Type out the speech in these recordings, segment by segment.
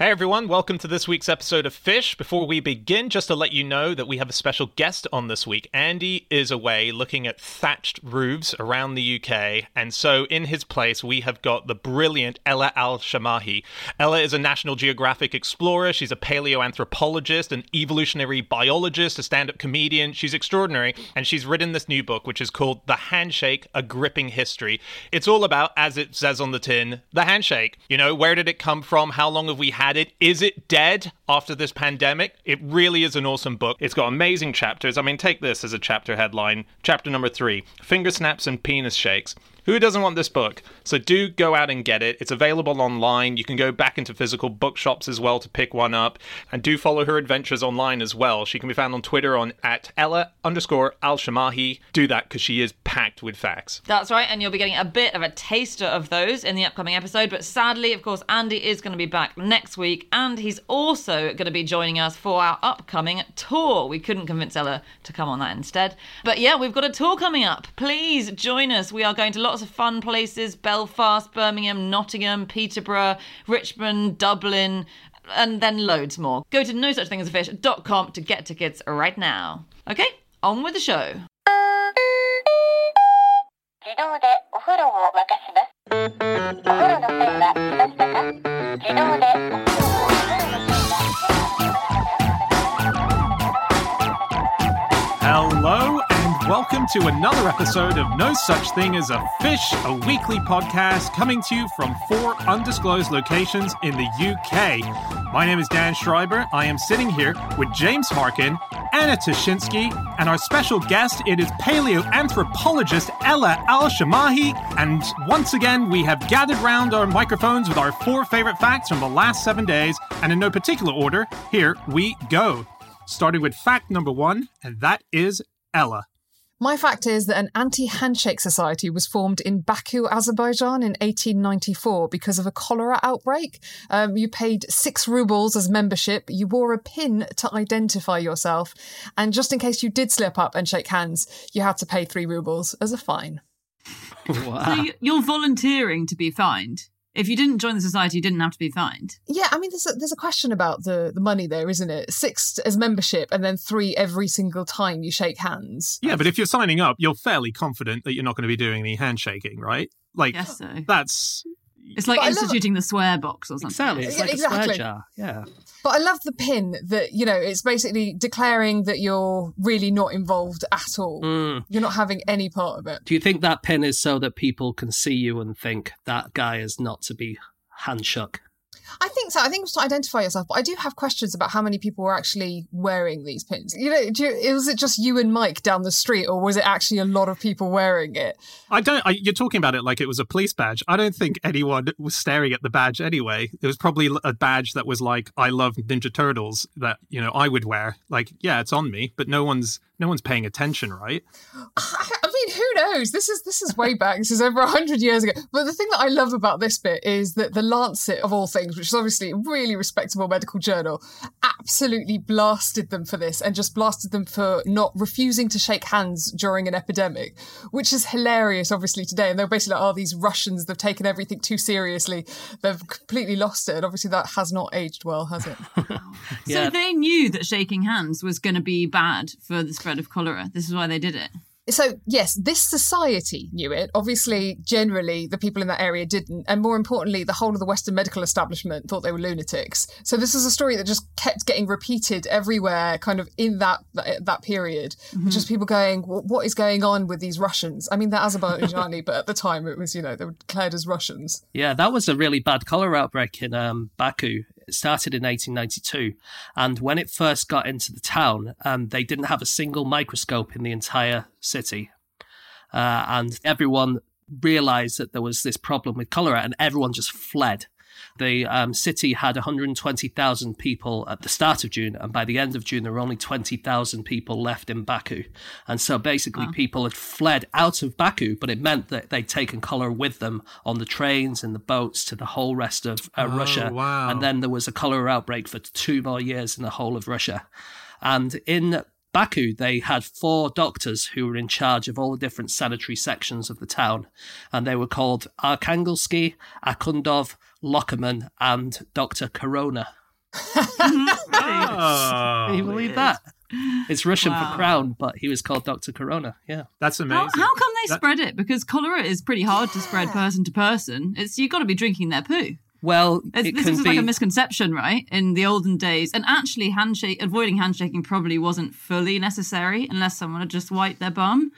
Hey everyone, welcome to this week's episode of Fish. Before we begin, just to let you know that we have a special guest on this week. Andy is away looking at thatched roofs around the UK, and so in his place we have got the brilliant Ella Al Shamahi. Ella is a National Geographic explorer, she's a paleoanthropologist, an evolutionary biologist, a stand up comedian. She's extraordinary, and she's written this new book which is called The Handshake A Gripping History. It's all about, as it says on the tin, the handshake. You know, where did it come from? How long have we had it? Is it dead after this pandemic? It really is an awesome book. It's got amazing chapters. I mean, take this as a chapter headline. Chapter number three Finger Snaps and Penis Shakes. Who doesn't want this book? So do go out and get it. It's available online. You can go back into physical bookshops as well to pick one up. And do follow her adventures online as well. She can be found on Twitter on at Ella underscore Al Shamahi. Do that because she is packed with facts. That's right, and you'll be getting a bit of a taster of those in the upcoming episode. But sadly, of course, Andy is going to be back next week, and he's also going to be joining us for our upcoming tour. We couldn't convince Ella to come on that instead. But yeah, we've got a tour coming up. Please join us. We are going to lots of fun places Belfast, Birmingham, Nottingham, Peterborough, Richmond, Dublin, and then loads more. Go to no such thing as a fish.com to get tickets right now. Okay, on with the show. Hello welcome to another episode of No Such Thing as a Fish, a weekly podcast coming to you from four undisclosed locations in the UK. My name is Dan Schreiber. I am sitting here with James Harkin, Anna Ptaszynski, and our special guest, it is paleoanthropologist Ella Al Shamahi. And once again, we have gathered round our microphones with our four favorite facts from the last seven days, and in no particular order, here we go starting with fact number one, and that is Ella. My fact is that an anti handshake society was formed in Baku, Azerbaijan in 1894 because of a cholera outbreak. Um, you paid six rubles as membership, you wore a pin to identify yourself, and just in case you did slip up and shake hands, you had to pay three rubles as a fine. Wow. So you're volunteering to be fined. If you didn't join the society, you didn't have to be fined. Yeah, I mean, there's a, there's a question about the, the money there, isn't it? Six as membership and then three every single time you shake hands. Yeah, but if you're signing up, you're fairly confident that you're not going to be doing any handshaking, right? Like, Yes, so that's. It's like But love- instituting the swear box or something. Exactly. It's Yeah, like a swear exactly. jar. Yeah. But I love the pin that, you know, it's basically declaring that you're really not involved at all. Mm. You're not having any part of it. Do you think that pin is so that people can see you and think that guy is not to be handshook? I think so. I think it's to identify yourself, but I do have questions about how many people were actually wearing these pins. You know, do you, was it just you and Mike down the street, or was it actually a lot of people wearing it? I don't. I, you're talking about it like it was a police badge. I don't think anyone was staring at the badge anyway. It was probably a badge that was like, "I love Ninja Turtles," that you know I would wear. Like, yeah, it's on me, but no one's no one's paying attention, right? I mean, who knows? This is this is way back. This is over hundred years ago. But the thing that I love about this bit is that the Lancet, of all things, which is obviously a really respectable medical journal, absolutely blasted them for this and just blasted them for not refusing to shake hands during an epidemic, which is hilarious, obviously today. And they're basically like, "Oh, these Russians, they've taken everything too seriously. They've completely lost it." And obviously, that has not aged well, has it? Yeah. So they knew that shaking hands was going to be bad for the spread of cholera. This is why they did it. So, yes, this society knew it. Obviously, generally, the people in that area didn't. And more importantly, the whole of the Western medical establishment thought they were lunatics. So, this is a story that just kept getting repeated everywhere, kind of in that that, that period. Just people going, well, What is going on with these Russians? I mean, they're Azerbaijani, but at the time it was, you know, they were declared as Russians. Yeah, that was a really bad cholera outbreak in um, Baku. It started in 1892. And when it first got into the town, um, they didn't have a single microscope in the entire city. Uh, and everyone realized that there was this problem with cholera, and everyone just fled. The um, city had 120,000 people at the start of June, and by the end of June, there were only 20,000 people left in Baku. And so basically, people had fled out of Baku, but it meant that they'd taken cholera with them on the trains and the boats to the whole rest of uh, Oh, Russia. wow. And then there was a cholera outbreak for two more years in the whole of Russia. And in Baku, they had four doctors who were in charge of all the different sanitary sections of the town, and they were called Arkangelsky, Akundov, Lockerman, and Dr. Corona. Oh, Can you believe that? It's Russian Wow. for crown, but he was called Dr. Corona. Yeah. that's amazing. How, how come they That- spread it? Because cholera is pretty hard to spread person to person. It's you've got to be drinking their poo. Well, it this can is be. like a misconception, right? In the olden days, and actually, handshake avoiding handshaking probably wasn't fully necessary unless someone had just wiped their bum.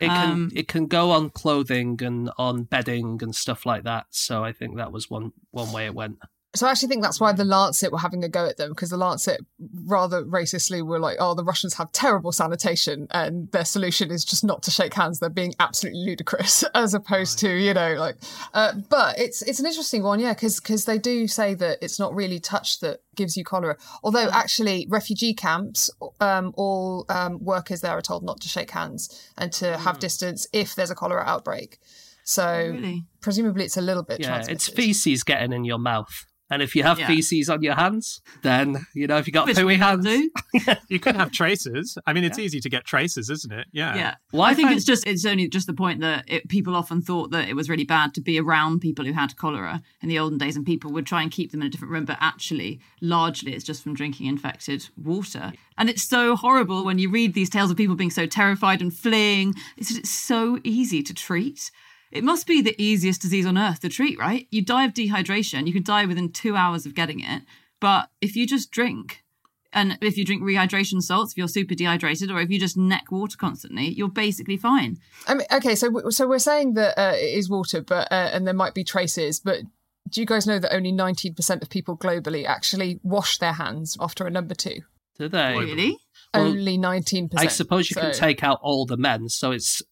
It can um, it can go on clothing and on bedding and stuff like that. So I think that was one one way it went. So I actually think that's why the Lancet were having a go at them because the Lancet rather racistly were like, "Oh, the Russians have terrible sanitation, and their solution is just not to shake hands." They're being absolutely ludicrous, as opposed to you know like. Uh, but it's it's an interesting one, yeah, because because they do say that it's not really touch that gives you cholera. Although actually, refugee camps, um, all um, workers there are told not to shake hands and to have distance if there's a cholera outbreak. So Really? presumably, it's a little bit. Yeah, it's feces getting in your mouth. And if you have Yeah. feces on your hands, then you know if you got Which pooey hands, do. You could have traces. I mean, it's easy to get traces, isn't it? Yeah. Yeah. Well, I I think find- it's just it's only just the point that it, people often thought that it was really bad to be around people who had cholera in the olden days, and people would try and keep them in a different room. But actually, largely, it's just from drinking infected water. And it's so horrible when you read these tales of people being so terrified and fleeing. It's, it's so easy to treat. It must be the easiest disease on earth to treat, right? You die of dehydration. You can die within two hours of getting it. But if you just drink, and if you drink rehydration salts, if you're super dehydrated, or if you just neck water constantly, you're basically fine. I mean, okay, so so we're saying that uh, it is water, but uh, and there might be traces, but do you guys know that only 19% of people globally actually wash their hands after a number two? do they? Really? Well, only 19%. I suppose you can take out all the men, so it's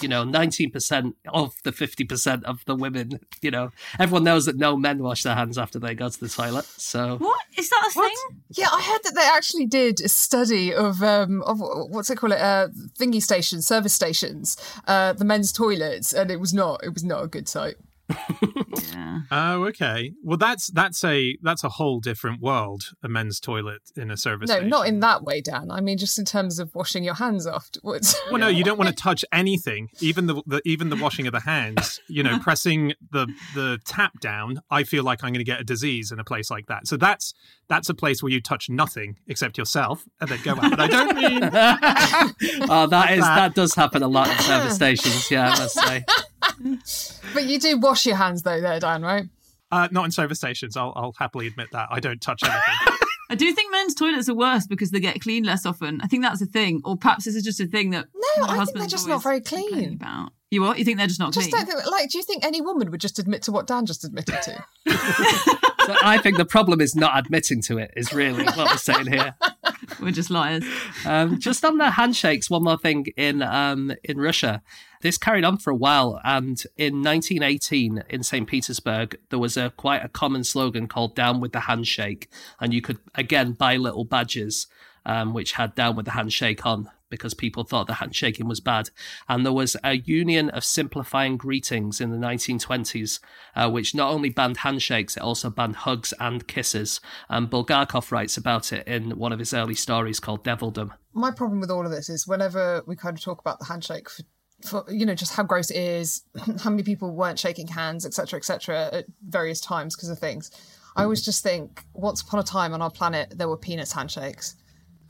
you know nineteen percent of the fifty percent of the women. You know, everyone knows that no men wash their hands after they go to the toilet. So What is that a thing? Yeah, I heard that they actually did a study of um of what's it called it uh thingy stations, service stations, uh the men's toilets, and it was not it was not a good sight. Yeah. Oh, okay. Well, that's that's a that's a whole different world. A men's toilet in a service. No, station. not in that way, Dan. I mean, just in terms of washing your hands afterwards. Well, no, you don't want to touch anything, even the, the even the washing of the hands. You know, pressing the the tap down. I feel like I'm going to get a disease in a place like that. So that's that's a place where you touch nothing except yourself and then go out. But I don't mean oh, that is that does happen a lot in service stations. Yeah, I must say. but you do wash your hands though, there, Dan, right? uh, not in service stations. I'll I'll happily admit that I don't touch anything. I do think men's toilets are worse because they get cleaned less often. I think that's a thing. Or perhaps this is just a thing that No, my I think they're just not very clean. About. You what? You think they're just not Just clean? don't think like. Do you think any woman would just admit to what Dan just admitted to? So I think the problem is not admitting to it. Is really what we're saying here. We're just liars. Um, just on the handshakes, one more thing in um, in Russia. This carried on for a while, and in 1918 in St. Petersburg, there was a quite a common slogan called "Down with the Handshake," and you could again buy little badges um, which had "Down with the Handshake" on because people thought the handshaking was bad. And there was a union of simplifying greetings in the 1920s, uh, which not only banned handshakes, it also banned hugs and kisses. And Bulgakov writes about it in one of his early stories called Devildom. My problem with all of this is whenever we kind of talk about the handshake for, for you know just how gross it is, how many people weren't shaking hands, etc., etc., at various times because of things. I always just think, once upon a time on our planet, there were penis handshakes,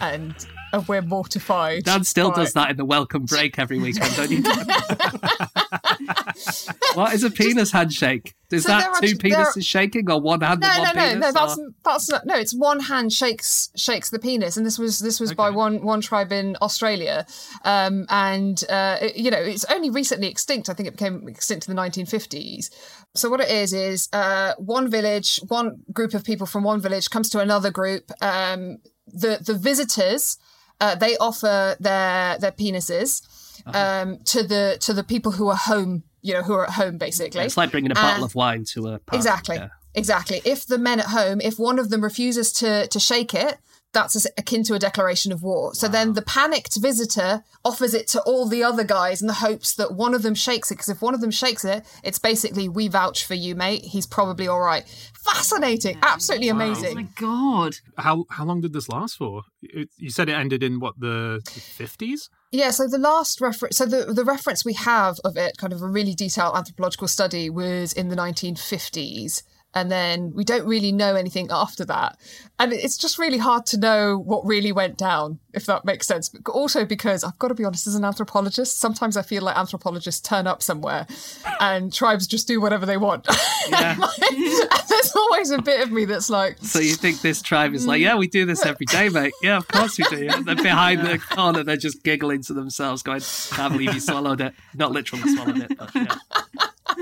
and, and we're mortified. Dan still by- does that in the welcome break every weekend, don't you? what is a penis handshake? Is So that two there are- penises shaking or one hand No, no, one no, penis? no. That's or- that's not. No, it's one hand shakes shakes the penis, and this was this was by one one tribe in Australia, um, and uh, it- you know it's only recently extinct. I think it became extinct in the 1950s. So what it is is uh, one village, one group of people from one village comes to another group. Um, the the visitors uh, they offer their their penises um, to the to the people who are home. You know who are at home basically. It's like bringing a bottle And- of wine to a party. Exactly. yeah. Exactly. If the men at home, if one of them refuses to to shake it, that's akin to a declaration of war. So then the panicked visitor offers it to all the other guys in the hopes that one of them shakes it. Because if one of them shakes it, it's basically, we vouch for you, mate. He's probably all right. Fascinating. Absolutely amazing. Oh my god. How how long did this last for? It, you said it ended in what the fifties? Yeah, so the last reference, so the, the reference we have of it, kind of a really detailed anthropological study, was in the 1950s. And then we don't really know anything after that. And it's just really hard to know what really went down, if that makes sense. But also because I've got to be honest, as an anthropologist, sometimes I feel like anthropologists turn up somewhere and tribes just do whatever they want. Yeah. and there's always a bit of me that's like, So you think this tribe is like, yeah, we do this every day, mate. Yeah, of course we do. Yeah. They're behind the corner, they're just giggling to themselves, going, "Can't believe you swallowed it." Not literally swallowed it, but yeah.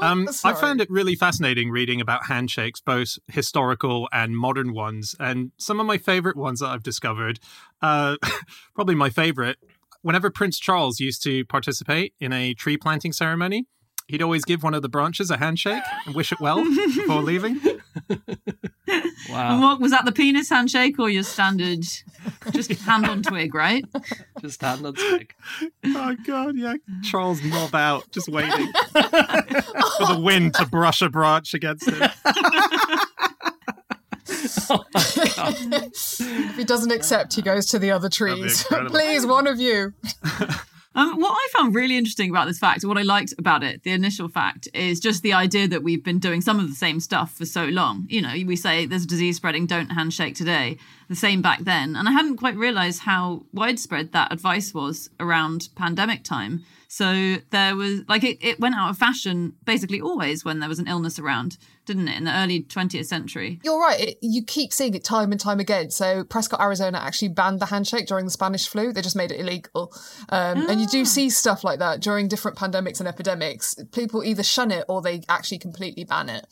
Um, I found it really fascinating reading about handshakes, both historical and modern ones. And some of my favorite ones that I've discovered, uh, probably my favorite, whenever Prince Charles used to participate in a tree planting ceremony, he'd always give one of the branches a handshake and wish it well before leaving. And Wow, what was that? The penis handshake or your standard, just hand on twig, right? just hand on twig. Oh, God, yeah. Charles knob out, just waiting for the wind to brush a branch against him. Oh, if he doesn't accept, he goes to the other trees. Please, one of you. Um, what I found really interesting about this fact, what I liked about it, the initial fact, is just the idea that we've been doing some of the same stuff for so long. You know, we say there's disease spreading, don't handshake today. The same back then. And I hadn't quite realized how widespread that advice was around pandemic time. So there was, like, it, it went out of fashion basically always when there was an illness around, didn't it, in the early 20th century? You're right. It, you keep seeing it time and time again. So Prescott, Arizona actually banned the handshake during the Spanish flu. They just made it illegal. Um, And you do see stuff like that during different pandemics and epidemics. People either shun it or they actually completely ban it.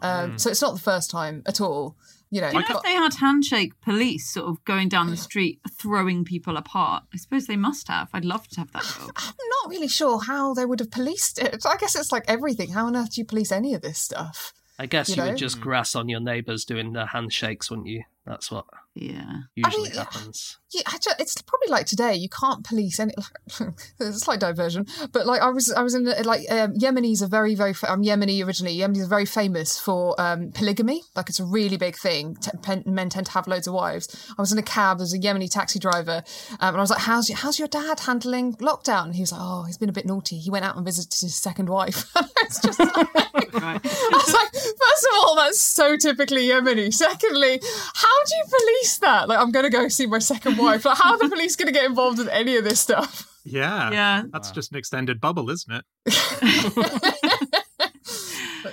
Um, So it's not the first time at all. You know, Do you know if they had handshake police sort of going down the street throwing people apart? I suppose they must have. I'd love to have that job. I'm not really sure how they would have policed it. I guess it's like everything. How on earth do you police any of this stuff? I guess You you, know? would just grass on your neighbours doing the handshakes, wouldn't you? That's what Yeah. usually mean, happens. Yeah, I ju- it's probably like today. You can't police any. it's a slight diversion, but like I was, I was in like um, Yemenis are very, very. I'm Yemeni originally. Yemenis are very famous for um, polygamy. Like it's a really big thing. T- pen- men tend to have loads of wives. I was in a cab. There's a Yemeni taxi driver, um, and I was like, "How's your, how's your dad handling lockdown?" And he was like, "Oh, he's been a bit naughty. He went out and visited his second wife." it's just. Like, Right. I was like, first of all, that's so typically Yemeni. Secondly, how do you police that? Like, I'm going to go see my second wife. Like, how are the police going to get involved with any of this stuff? Yeah. Yeah. That's just an extended bubble, isn't it?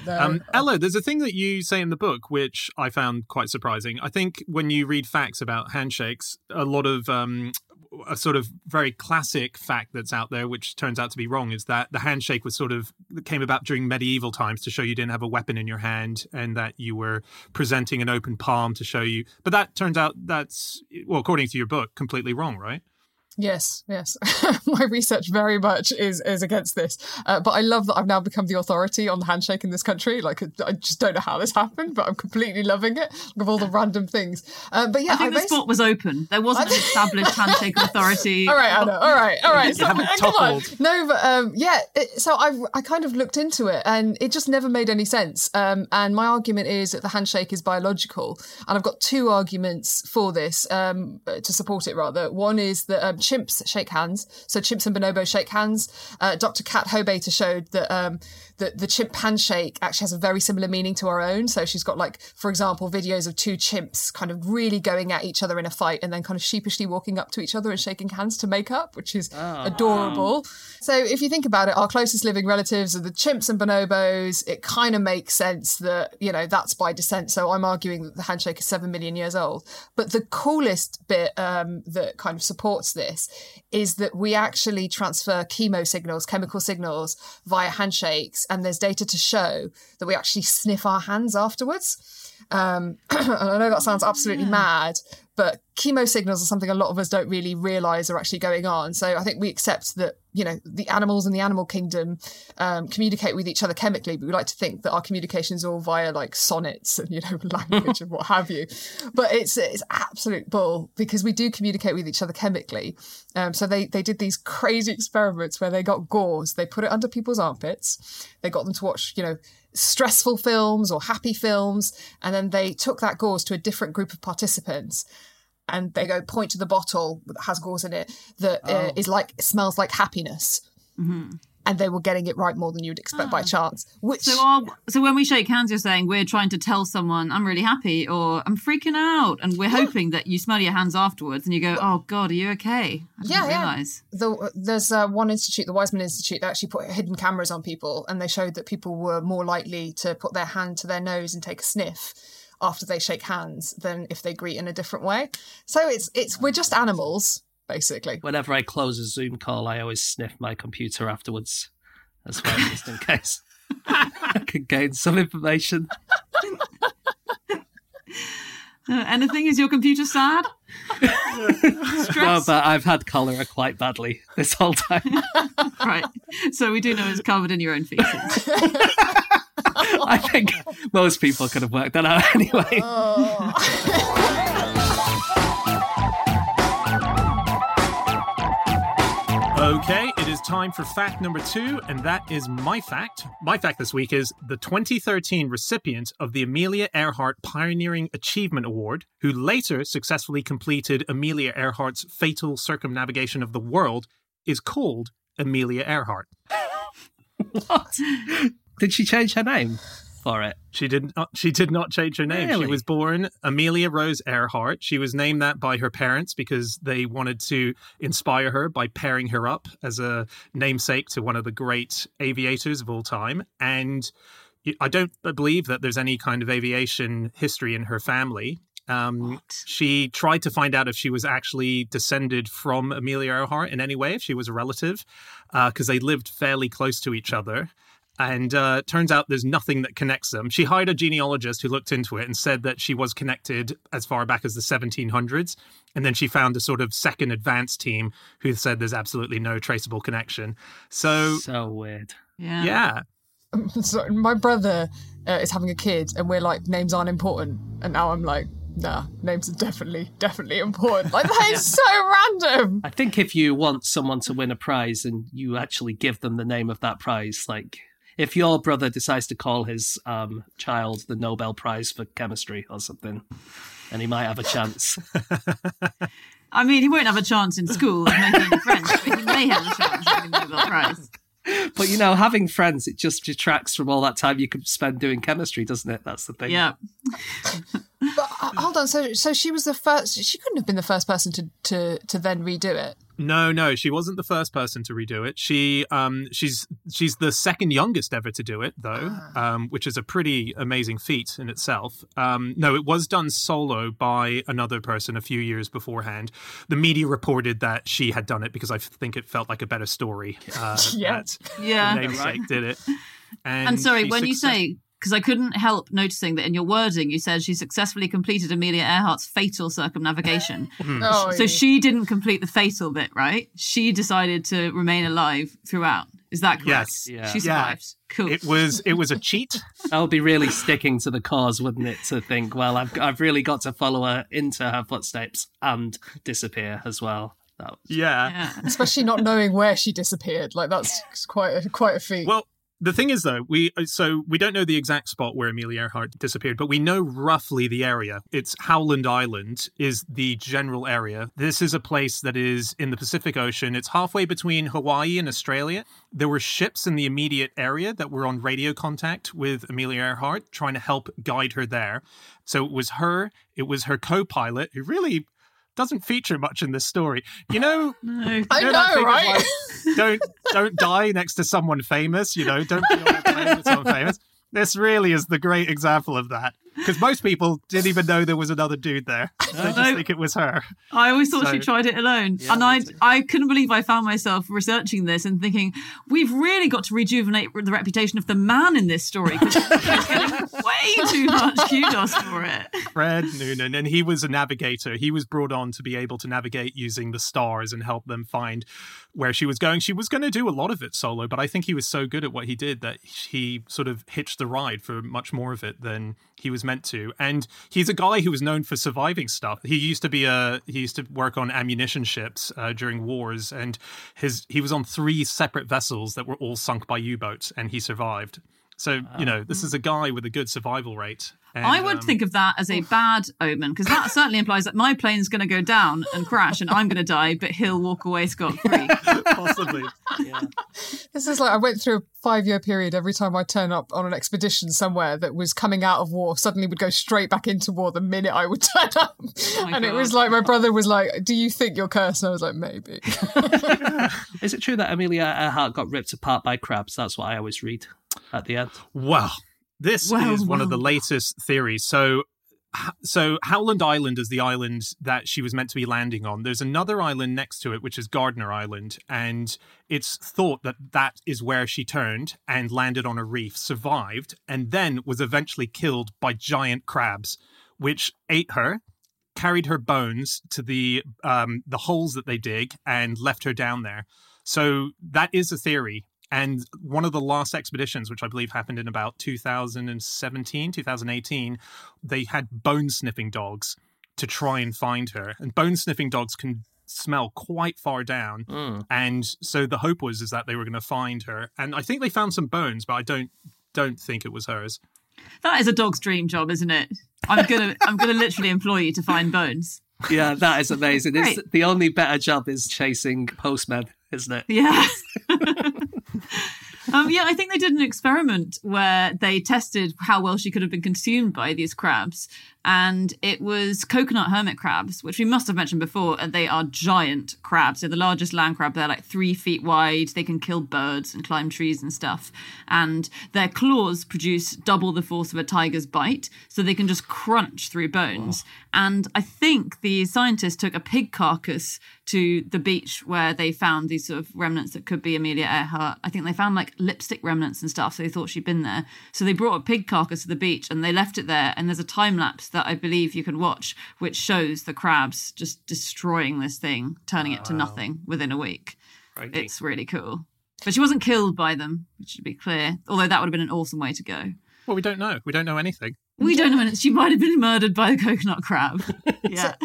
No. Um, Ella, there's a thing that you say in the book which I found quite surprising. I think when you read facts about handshakes, a lot of um, a sort of very classic fact that's out there, which turns out to be wrong, is that the handshake was sort of came about during medieval times to show you didn't have a weapon in your hand and that you were presenting an open palm to show you. But that turns out that's well, according to your book, completely wrong, right? Yes, yes. My research very much is is against this, uh, but I love that I've now become the authority on the handshake in this country. Like, I just don't know how this happened, but I'm completely loving it. Of all the random things, uh, but yeah, I think the basi- sport was open. There wasn't an established handshake authority. All right, Anna. All right, all right. So, haven't come on. toppled. No, but um, yeah. It, so I I kind of looked into it, and it just never made any sense. Um, and my argument is that the handshake is biological, and I've got two arguments for this um, to support it. Rather, one is that um, chimps shake hands, so chimps and bonobos shake hands. Uh, Dr. Cat Hobaiter showed that um, that the chimp handshake actually has a very similar meaning to our own. So she's got like, for example, videos of two chimps kind of really going at each other in a fight, and then kind of sheepishly walking up to each other and shaking hands to make up, which is adorable. So if you think about it, our closest living relatives are the chimps and bonobos. It kind of makes sense that you know that's by descent. So I'm arguing that the handshake is seven million years old. But the coolest bit um, that kind of supports this is that we actually transfer chemo signals, chemical signals via handshakes, and there's data to show that we actually sniff our hands afterwards. Um, and I know that sounds absolutely mad, but chemo signals are something a lot of us don't really realize are actually going on. So I think we accept that, you know, the animals in the animal kingdom um, communicate with each other chemically, but we like to think that our communication is all via like sonnets and, you know, language and what have you. But it's it's absolute bull because we do communicate with each other chemically. Um, so they, they did these crazy experiments where they got gauze, they put it under people's armpits, they got them to watch, you know, stressful films or happy films, and then they took that gauze to a different group of participants. And they go point to the bottle that has gauze in it that uh, is like smells like happiness, and they were getting it right more than you'd expect by chance. Which So, our, so when we shake hands, you're saying we're trying to tell someone I'm really happy or I'm freaking out, and we're hoping that you smell your hands afterwards and you go, "Oh God, are you okay?" I didn't Yeah, yeah. the, there's uh, one institute, the Weizmann Institute, that actually put hidden cameras on people, and they showed that people were more likely to put their hand to their nose and take a sniff after they shake hands than if they greet in a different way. So it's it's we're just animals, basically. Whenever I close a Zoom call, I always sniff my computer afterwards as well, just in case I can gain some information. Uh, anything? Is your computer sad? No, but I've had cholera quite badly this whole time. right. So we do know it's covered in your own feces. I think most people could have worked that out anyway. Okay, it is time for fact number two, and that is my fact. My fact this week is the 2013 recipient of the Amelia Earhart Pioneering Achievement Award, who later successfully completed Amelia Earhart's fatal circumnavigation of the world, is called Amelia Earhart. What? Did she change her name for it? She did not. She did not change her name. She was born Amelia Rose Earhart. She was named that by her parents because they wanted to inspire her by pairing her up as a namesake to one of the great aviators of all time. And I don't believe that there's any kind of aviation history in her family. Um, she tried to find out if she was actually descended from Amelia Earhart in any way, if she was a relative, because they lived fairly close to each other. And uh, turns out there's nothing that connects them. She hired a genealogist who looked into it and said that she was connected as far back as the 1700s. And then she found a sort of second advance team who said there's absolutely no traceable connection. So, So weird. Yeah. yeah. so my brother uh, is having a kid, and we're like names aren't important, and now I'm like. Nah, names are definitely, definitely important. Like that is so random. I think if you want someone to win a prize and you actually give them the name of that prize, like if your brother decides to call his um, child the Nobel Prize for chemistry or something, then he might have a chance. I mean, he won't have a chance in school of making friends, but he may have a chance of winning the Nobel Prize. but you know, having friends, it just detracts from all that time you could spend doing chemistry, doesn't it? That's the thing. Yeah. But uh, hold on, so so she was the first. She couldn't have been the first person to to to then redo it. No, no, she wasn't the first person to redo it. She, um, she's she's the second youngest ever to do it, though, um, which is a pretty amazing feat in itself. Um, no, it was done solo by another person a few years beforehand. The media reported that she had done it because I think it felt like a better story. Uh, Yeah. that Yeah. the namesake did it. And, And sorry, she when you say, because I couldn't help noticing that in your wording, you said she successfully completed Amelia Earhart's fatal circumnavigation. Hmm. Oh, so yeah. she didn't complete the fatal bit, right? She decided to remain alive throughout. Is that correct? Yes. Yeah. She Yeah. survived. Cool. it was it was a cheat. That would be really sticking to the cause, wouldn't it? To think, well, I've I've really got to follow her into her footsteps and disappear as well. That was- Yeah. yeah. especially not knowing where she disappeared. Like that's quite a, quite a feat. Well, the thing is, though, we uh, so we don't know the exact spot where Amelia Earhart disappeared, but we know roughly the area. It's Howland Island is the general area. This is a place that is in the Pacific Ocean. It's halfway between Hawaii and Australia. There were ships in the immediate area that were on radio contact with Amelia Earhart, trying to help guide her there. So it was her. It was her co-pilot who really doesn't feature much in this story. You know, No. I you know, that thing right? like, don't don't die next to someone famous. You know, don't be on a plane with someone famous. This really is the great example of that. Because most people didn't even know there was another dude there. They just No. think it was her. I always thought she tried it alone. and I I couldn't believe I found myself researching this and thinking, we've really got to rejuvenate the reputation of the man in this story because he's getting way too much kudos for it. Fred Noonan, and he was a navigator. He was brought on to be able to navigate using the stars and help them find where she was going. She was going to do a lot of it solo, but I think he was so good at what he did that he sort of hitched the ride for much more of it than he was meant to. And he's a guy who was known for surviving stuff. He used to be a he used to work on ammunition ships uh, during wars, and his he was on three separate vessels that were all sunk by U-boats, and he survived. So you know, this is a guy with a good survival rate. And, I would um, think of that as a bad omen because that certainly implies that my plane's going to go down and crash and I'm going to die, but he'll walk away scot free. possibly. This is like I went through a five year period. Every time I turn up on an expedition somewhere that was coming out of war, suddenly would go straight back into war the minute I would turn up. my and it was like my brother was like, "Do you think you're cursed?" And I was like, "Maybe." Is it true that Amelia Earhart got ripped apart by crabs? That's what I always read at the end. Well, this Well, is one of the latest theories. So, so Howland Island is the island that she was meant to be landing on. There's another island next to it, which is Gardner Island, and it's thought that that is where she turned and landed on a reef, survived, and then was eventually killed by giant crabs, which ate her. Carried her bones to the um, the holes that they dig and left her down there. So that is a theory. And one of the last expeditions, which I believe happened in about 2017, 2018, they had bone sniffing dogs to try and find her. And bone sniffing dogs can smell quite far down. Hmm. And so the hope was is that they were going to find her. And I think they found some bones, but I don't don't think it was hers. That is a dog's dream job, isn't it? I'm gonna I'm gonna literally employ you to find bones. Yeah, that is amazing. It's, the only better job is chasing postmen, isn't it? Yeah. um, yeah, I think they did an experiment where they tested how well she could have been consumed by these crabs. And it was coconut hermit crabs, which we must have mentioned before. And they are giant crabs. They're the largest land crab. They're like three feet wide. They can kill birds and climb trees and stuff. And their claws produce double the force of a tiger's bite. So they can just crunch through bones. And I think the scientists took a pig carcass to the beach where they found these sort of remnants that could be Amelia Earhart. I think they found like lipstick remnants and stuff, so they thought she'd been there. So they brought a pig carcass to the beach and they left it there. And there's a time lapse that I believe you can watch, which shows the crabs just destroying this thing, turning it to nothing within a week. Crikey. It's really cool. But she wasn't killed by them, which should be clear. Although that would have been an awesome way to go. Well, we don't know. We don't know anything. We don't know when she might have been murdered by a coconut crab. Yeah.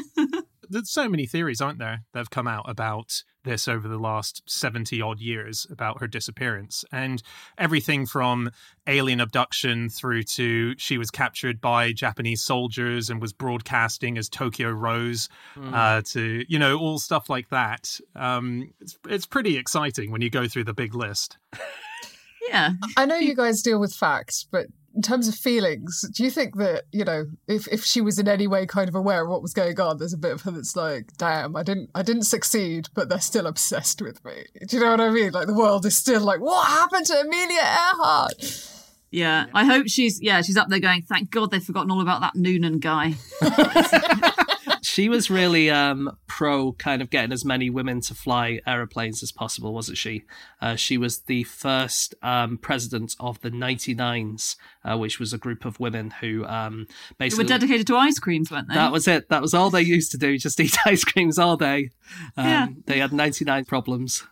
There's so many theories, aren't there, that have come out about this over the last 70 odd years about her disappearance. And everything from alien abduction through to she was captured by Japanese soldiers and was broadcasting as Tokyo Rose uh, to, you know, all stuff like that. Um, it's, it's pretty exciting when you go through the big list. yeah. I know you guys deal with facts, but in terms of feelings, do you think that you know if if she was in any way kind of aware of what was going on, there's a bit of her that's like, damn, I didn't I didn't succeed, but they're still obsessed with me. Do you know what I mean? Like the world is still like, what happened to Amelia Earhart? Yeah, I hope she's yeah she's up there going. Thank God they've forgotten all about that Noonan guy. She was really um, pro kind of getting as many women to fly aeroplanes as possible, wasn't she? Uh, she was the first um, president of the 99s, uh, which was a group of women who um, They basically. were dedicated to ice creams, weren't they? that was it. That was all they used to do, just eat ice creams all day. Um, Yeah. They had 99 problems,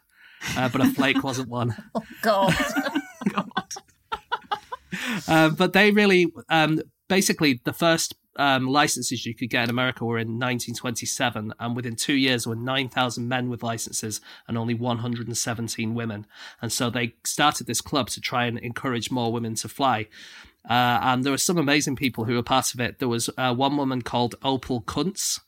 uh, but a flake wasn't one. God. Um, but they really, um, basically, the first um, licenses you could get in America were in 1927, and within two years, there were 9,000 men with licenses and only 117 women. And so they started this club to try and encourage more women to fly. Uh, and there were some amazing people who were part of it. There was uh, one woman called Opal Kunz,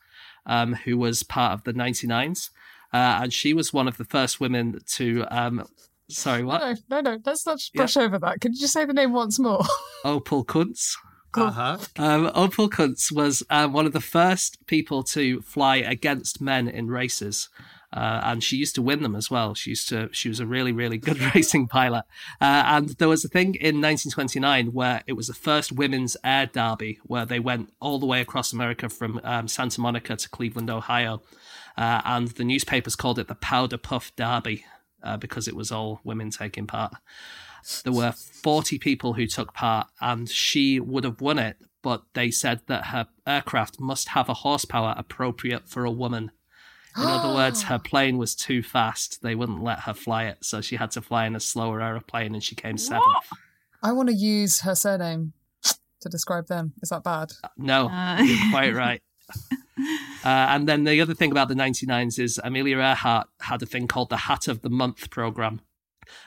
um, who was part of the 99s. Uh, and she was one of the first women to. Um, sorry, what? no, no, no. Let's not brush over that. Could you just say the name once more? Opal Kunz. Uh-huh. Um, Opal Kunz was um, one of the first people to fly against men in races. Uh, and she used to win them as well. She used to. She was a really, really good racing pilot. Uh, and there was a thing in 1929 where it was the first women's air derby, where they went all the way across America from um, Santa Monica to Cleveland, Ohio, uh, and the newspapers called it the Powder Puff Derby uh, because it was all women taking part. There were 40 people who took part, and she would have won it, but they said that her aircraft must have a horsepower appropriate for a woman. In other words, her plane was too fast. They wouldn't let her fly it, so she had to fly in a slower aeroplane, and she came seventh. I want to use her surname to describe them. Is that bad? No, Uh, you're quite right. Uh, and then the other thing about the 99s is Amelia Earhart had a thing called the Hat of the Month program.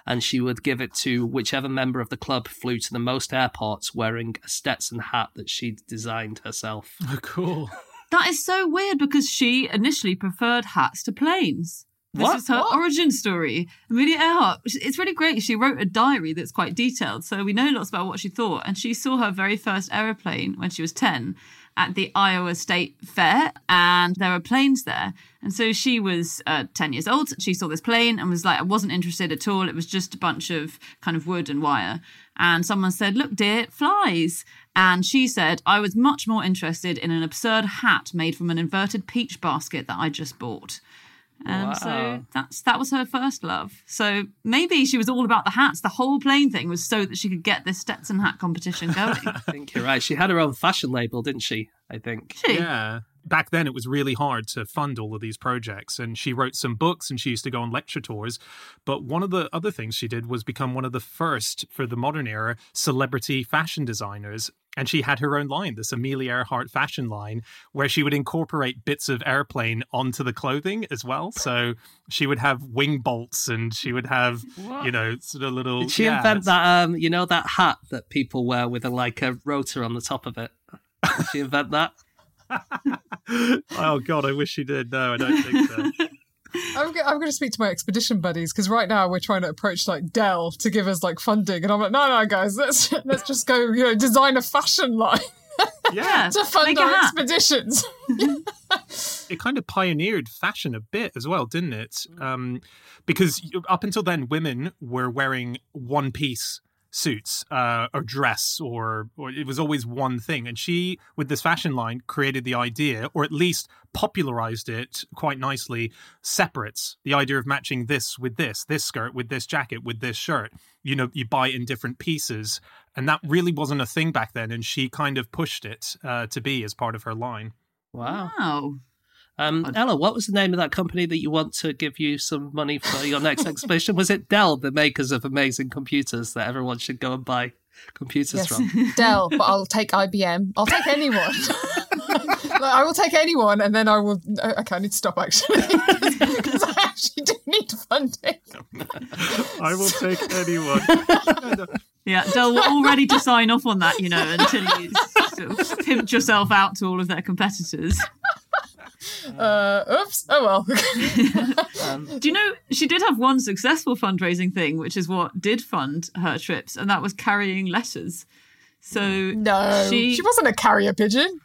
And she would give it to whichever member of the club flew to the most airports wearing a Stetson hat that she'd designed herself. Oh, cool. That is so weird because she initially preferred hats to planes. This What? is her origin story. Amelia Earhart, it's really great. She wrote a diary that's quite detailed, so we know lots about what she thought. And she saw her very first aeroplane when she was 10 at the Iowa State Fair, and there were planes there. And so she was uh, 10 years old. She saw this plane and was like, I wasn't interested at all. It was just a bunch of kind of wood and wire. And someone said, Look, dear, it flies. And she said, I was much more interested in an absurd hat made from an inverted peach basket that I just bought. Um, and Wow. so that's that was her first love. So maybe she was all about the hats. The whole plane thing was so that she could get this Stetson hat competition going. I think you're right. She had her own fashion label, didn't she? I think. She- Yeah. Back then, it was really hard to fund all of these projects. And she wrote some books and she used to go on lecture tours. But one of the other things she did was become one of the first for the modern era celebrity fashion designers. And she had her own line, this Amelia Earhart fashion line, where she would incorporate bits of airplane onto the clothing as well. So she would have wing bolts and she would have, you know, sort of little. Did she yeah, invent that? Um, you know that hat that people wear with a like a rotor on the top of it. Did she invent that? oh, God, I wish she did. No, I don't think so. I'm, go- I'm going to speak to my expedition buddies because right now we're trying to approach like Dell to give us like funding, and I'm like, no, no, guys, let's let's just go, you know, design a fashion line yeah, to fund make our expeditions. it kind of pioneered fashion a bit as well, didn't it? Um, because up until then, women were wearing one piece suits uh, or dress, or or it was always one thing. And she, with this fashion line, created the idea, or at least popularized it quite nicely. Separates the idea of matching this with this, this skirt with this jacket with this shirt. You know, you buy in different pieces, and that really wasn't a thing back then. And she kind of pushed it uh, to be as part of her line. Wow. Wow. Um, Ella, what was the name of that company that you want to give you some money for your next exhibition? Was it Dell, the makers of amazing computers that everyone should go and buy computers yes, from? Dell, but I'll take IBM. I'll take anyone. Like, I will take anyone, and then I will. Okay, I need to stop actually because I actually do need funding. I will take anyone. Yeah, Dell we're all ready to sign off on that, you know, until you sort of pimped yourself out to all of their competitors. Uh, oops. Oh well. Do you know she did have one successful fundraising thing, which is what did fund her trips, and that was carrying letters. So no, she she wasn't a carrier pigeon.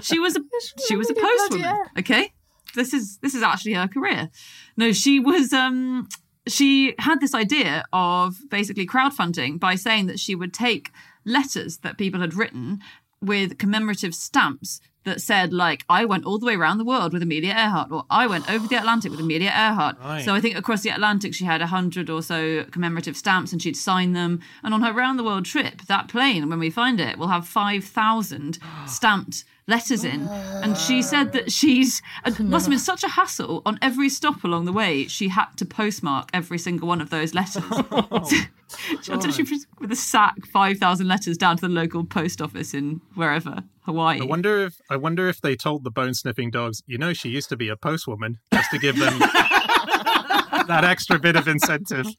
she was a she was a postwoman. Okay, this is this is actually her career. No, she was um she had this idea of basically crowdfunding by saying that she would take letters that people had written with commemorative stamps that said like I went all the way around the world with Amelia Earhart or I went over the Atlantic with Amelia Earhart. Right. So I think across the Atlantic she had a hundred or so commemorative stamps and she'd sign them. And on her round the world trip, that plane, when we find it, will have five thousand stamped letters in. And she said that she's it must have been such a hassle on every stop along the way. She had to postmark every single one of those letters. Until she with a sack five thousand letters down to the local post office in wherever Hawaii. I wonder if I wonder if they told the bone sniffing dogs, you know, she used to be a postwoman, just to give them that extra bit of incentive.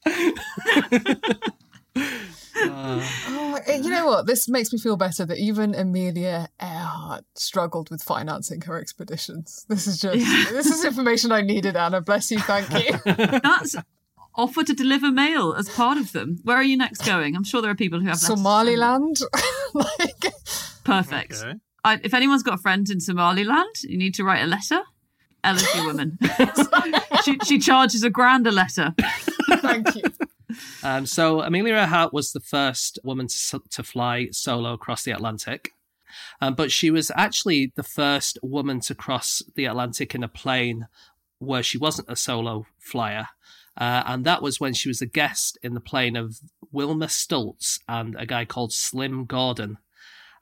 Oh, eh, you know what? This makes me feel better that even Amelia Earhart struggled with financing her expeditions. This is just this is information I needed, Anna. Bless you, thank you. That's offer to deliver mail as part of them. Where are you next going? I'm sure there are people who have letters to send. Somaliland. like, Perfect. Okay. I, if anyone's got a friend in Somaliland, you need to write a letter. Ella's woman. she, she charges a grand a letter. Thank you. Um, so Amelia Earhart was the first woman to, to fly solo across the Atlantic. Um, but she was actually the first woman to cross the Atlantic in a plane where she wasn't a solo flyer. Uh, and that was when she was a guest in the plane of Wilmer Stultz and a guy called Slim Gordon.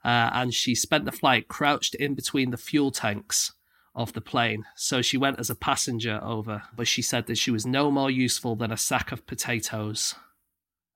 Uh, and she spent the flight crouched in between the fuel tanks of the plane. So she went as a passenger over, but she said that she was no more useful than a sack of potatoes.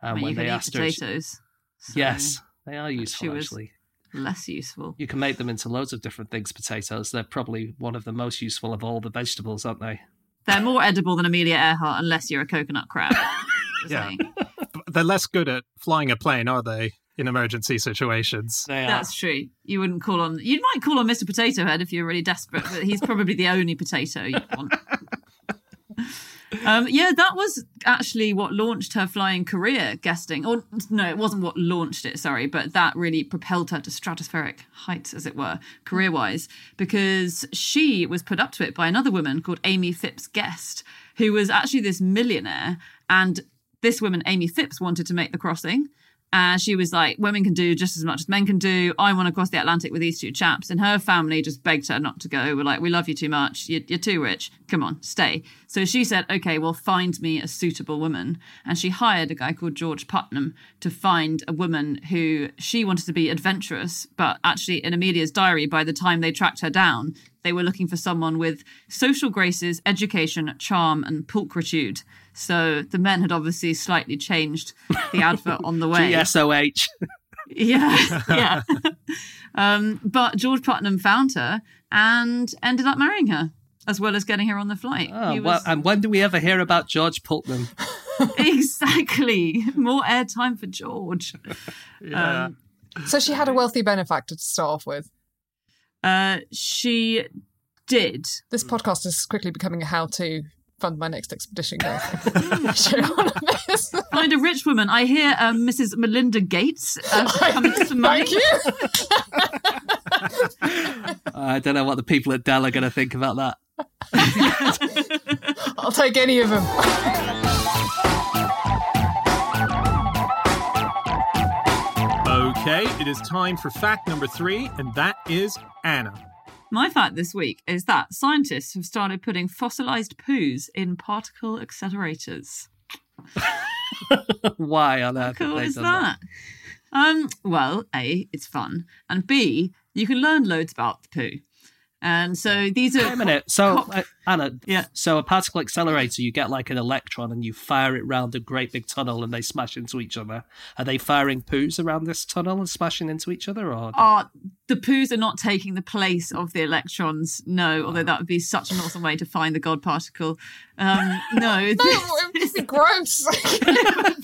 And you when could they eat asked her, she- potatoes. so yes, they are useful she was- actually. Less useful. You can make them into loads of different things. Potatoes, they're probably one of the most useful of all the vegetables, aren't they? They're more edible than Amelia Earhart unless you're a coconut crab. Yeah. They're less good at flying a plane, are they? In emergency situations. They are. That's true. You wouldn't call on. You might call on Mr. Potato Head if you're really desperate, but he's probably the only potato you want. Um, yeah, that was actually what launched her flying career, guesting. Or no, it wasn't what launched it. Sorry, but that really propelled her to stratospheric heights, as it were, career-wise, because she was put up to it by another woman called Amy Phipps Guest, who was actually this millionaire, and this woman, Amy Phipps, wanted to make the crossing. And she was like, women can do just as much as men can do. I want to cross the Atlantic with these two chaps. And her family just begged her not to go. We're like, we love you too much. You're, you're too rich. Come on, stay. So she said, okay, well, find me a suitable woman. And she hired a guy called George Putnam to find a woman who she wanted to be adventurous. But actually, in Amelia's diary, by the time they tracked her down, they were looking for someone with social graces, education, charm, and pulchritude. So the men had obviously slightly changed the advert on the way. GSOH. Yeah, yeah. um, but George Putnam found her and ended up marrying her, as well as getting her on the flight. Oh, He well, and when do we ever hear about George Putnam? exactly more airtime for George. Um, So she had a wealthy benefactor to start off with. uh, she did. This podcast is quickly becoming a how-to fund my next expedition. Guys. Share all of this. Find a rich woman. I hear um, Mrs. Melinda Gates uh, coming to some. Thank you. I don't know what the people at Dell are going to think about that. I'll take any of them. Okay, it is time for fact number three, and that is Anna. My fact this week is that scientists have started putting fossilized poos in particle accelerators. Why on earth? have cool is done that? Um, well, A, it's fun, and B, you can learn loads about the poo. And so these are Wait a minute. So, uh, Anna, Yeah. so a particle accelerator, you get like an electron and you fire it round a great big tunnel and they smash into each other. Are they firing poos around this tunnel and smashing into each other? Or are the poos are not taking the place of the electrons. No, although that would be such an awesome way to find the God particle. Um, no, No, it would just be gross.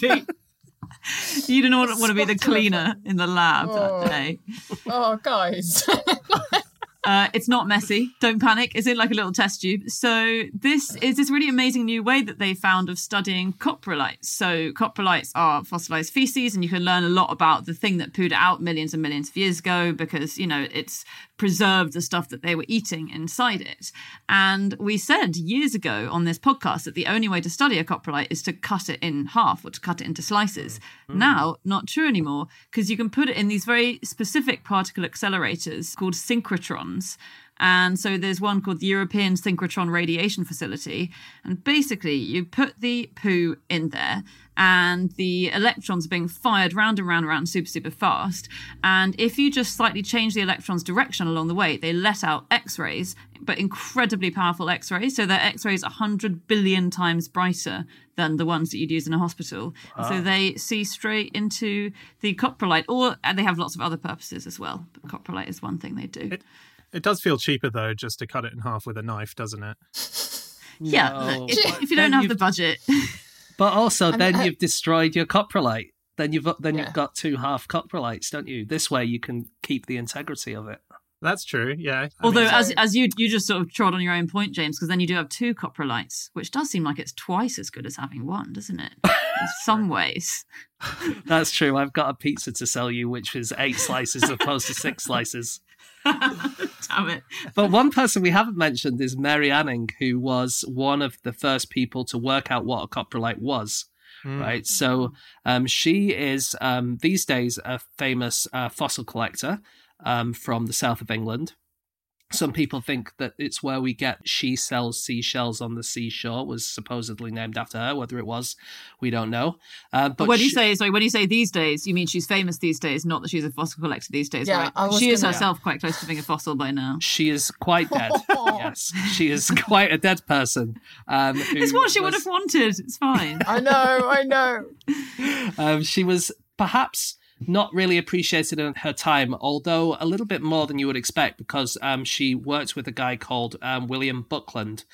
you don't want, want to be the cleaner in the lab Oh. that day. oh, guys. Uh, it's not messy. Don't panic. It's in like a little test tube. So this is this really amazing new way that they found of studying coprolites. So coprolites are fossilized feces, and you can learn a lot about the thing that pooed it out millions and millions of years ago because you know it's preserved the stuff that they were eating inside it. And we said years ago on this podcast that the only way to study a coprolite is to cut it in half or to cut it into slices. Now, not true anymore because you can put it in these very specific particle accelerators called And so there's one called the European Synchrotron Radiation Facility. And basically, you put the poo in there, and the electrons are being fired round and round and round super, super fast. And if you just slightly change the electrons' direction along the way, they let out X rays, but incredibly powerful X rays. So their X rays are 100 billion times brighter than the ones that you'd use in a hospital. So they see straight into the coprolite, or they have lots of other purposes as well. But coprolite is one thing they do. It does feel cheaper though, just to cut it in half with a knife, doesn't it? Yeah, No, if, if you don't have the budget. But also, And then I- you've destroyed your coprolite. Then you've then Yeah. you've got two half coprolites, don't you? This way, you can keep the integrity of it. That's true. Yeah. I Although, mean, as so- as you you just sort of trod on your own point, James, because then you do have two coprolites, which does seem like it's twice as good as having one, doesn't it? In some ways. That's true. I've got a pizza to sell you, which is eight slices opposed to six slices. Damn it. But one person we haven't mentioned is Mary Anning, who was one of the first people to work out what a coprolite was. Right. So um, she is um, these days a famous uh, fossil collector um, from the south of England. Some people think that it's where we get she sells seashells on the seashore was supposedly named after her. Whether it was, we don't know. Uh, but But when you she- say sorry, when you say these days, you mean she's famous these days, not that she's a fossil collector these days, Yeah, right? She is gonna- herself quite close to being a fossil by now. she is quite dead. yes, she is quite a dead person. Um, It's what she would have wanted. It's fine. I know, I know. Um, she was perhaps not really appreciated in her time, although a little bit more than you would expect, because um, she worked with a guy called um, William Buckland,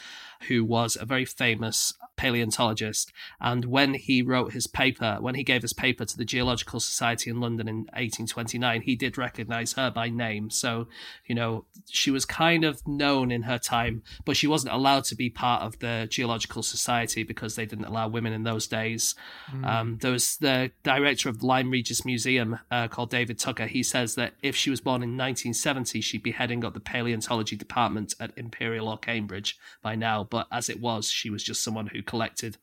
who was a very famous paleontologist. And when he wrote his paper, when he gave his paper to the Geological Society in London in 1829, he did recognize her by name. So, you know, she was kind of known in her time, but she wasn't allowed to be part of the Geological Society because they didn't allow women in those days. Um, there was the director of the Lyme Regis Museum uh, called David Tucker. He says that if she was born in 1970, she'd be heading up the paleontology department at Imperial or Cambridge by now. But as it was, she was just someone who collected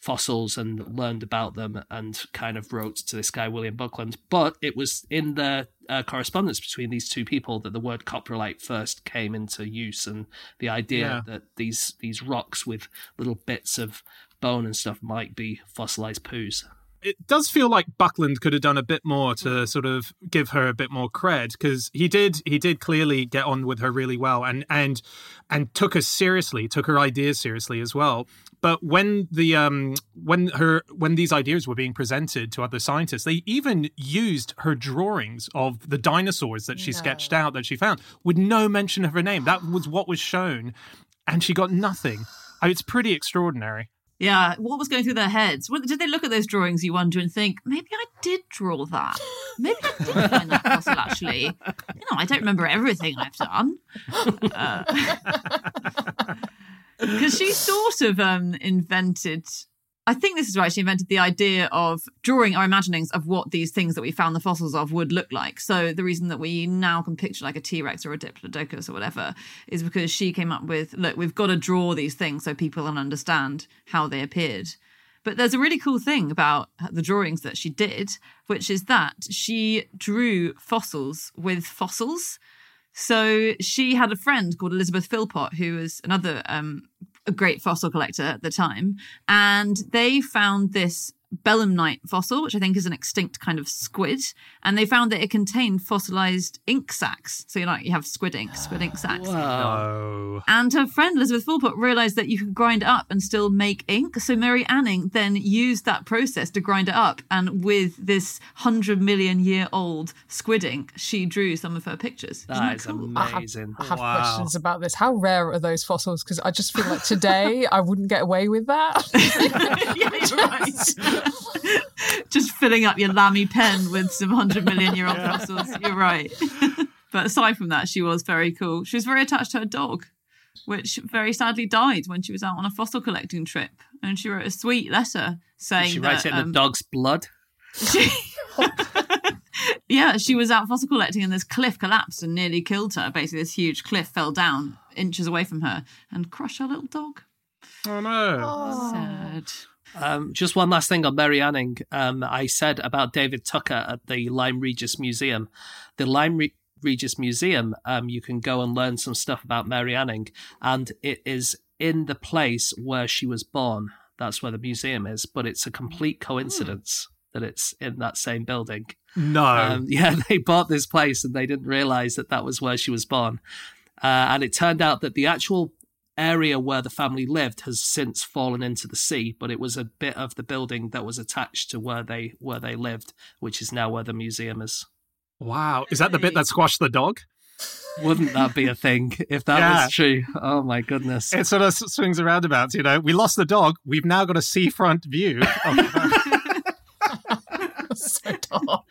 fossils and learned about them and kind of wrote to this guy, William Buckland. But it was in the uh, correspondence between these two people that the word coprolite first came into use and the idea Yeah. that these, these rocks with little bits of bone and stuff might be fossilized poos. It does feel like Buckland could have done a bit more to sort of give her a bit more cred because he did he did clearly get on with her really well and and and took her seriously took her ideas seriously as well. But when the um when her when these ideas were being presented to other scientists they even used her drawings of the dinosaurs that she sketched out that she found with no mention of her name. That was what was shown and she got nothing. It's pretty extraordinary Yeah, what was going through their heads? Did they look at those drawings, you wonder, and think, maybe I did draw that? Maybe I did find that fossil, actually. You know, I don't remember everything I've done. Because she sort of um, invented, I think this is right, she invented the idea of drawing our imaginings of what these things that we found the fossils of would look like. So the reason that we now can picture like a T-Rex or a Diplodocus or whatever is because she came up with, look, we've got to draw these things so people can understand how they appeared. But there's a really cool thing about the drawings that she did, which is that she drew fossils with fossils. So she had a friend called Elizabeth Philpott, who was another um, a great fossil collector at the time, and they found this belemnite fossil, which I think is an extinct kind of squid, and they found that it contained fossilized ink sacs. So you like you have squid ink, squid ink sacs. oh And her friend Elizabeth Philpott realized that you could grind it up and still make ink. So Mary Anning then used that process to grind it up. And with this 100 million year old squid ink, she drew some of her pictures. Isn't That is cool? amazing. I have Wow. questions about this. How rare are those fossils? Because I just feel like today I wouldn't get away with that. yeah, you're right. Just filling up your Lamy pen with some 100 million year old fossils. You're right. but aside from that, she was very cool. She was very attached to her dog, which very sadly died when she was out on a fossil collecting trip. And she wrote a sweet letter saying She writes it in um, the dog's blood. she- yeah, she was out fossil collecting and this cliff collapsed and nearly killed her. Basically, this huge cliff fell down inches away from her and crushed her little dog. oh no Sad. Um, just one last thing on Mary Anning. Um, I said about David Tucker at the Lyme Regis Museum. The Lyme Re- Regis Museum, um, you can go and learn some stuff about Mary Anning, and it is in the place where she was born. That's where the museum is, but it's a complete coincidence that it's in that same building. no Um, yeah, they bought this place and they didn't realize that that was where she was born. Uh, and it turned out that the actual area where the family lived has since fallen into the sea, but it was a bit of the building that was attached to where they where they lived, which is now where the museum is. wow is that the bit that squashed the dog Wouldn't that be a thing if that Yeah. was true? Oh my goodness! it sort of swings and roundabouts you know we lost the dog we've now got a seafront view of, so dark.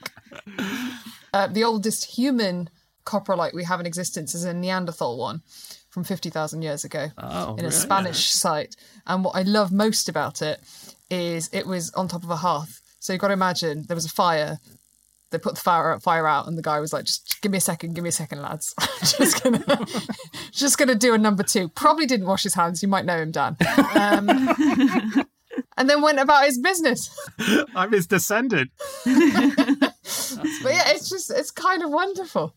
Uh, the oldest human coprolite we have in existence is a Neanderthal one from 50,000 years ago Oh, in a really? Spanish site. And what I love most about it is it was on top of a hearth. So you've got to imagine there was a fire they put the fire fire out, and the guy was like, "Just give me a second, give me a second, lads. just gonna, just gonna do a number two. Probably didn't wash his hands. You might know him, Dan. Um, and then went about his business. I'm his descendant. But yeah, it's just it's kind of wonderful.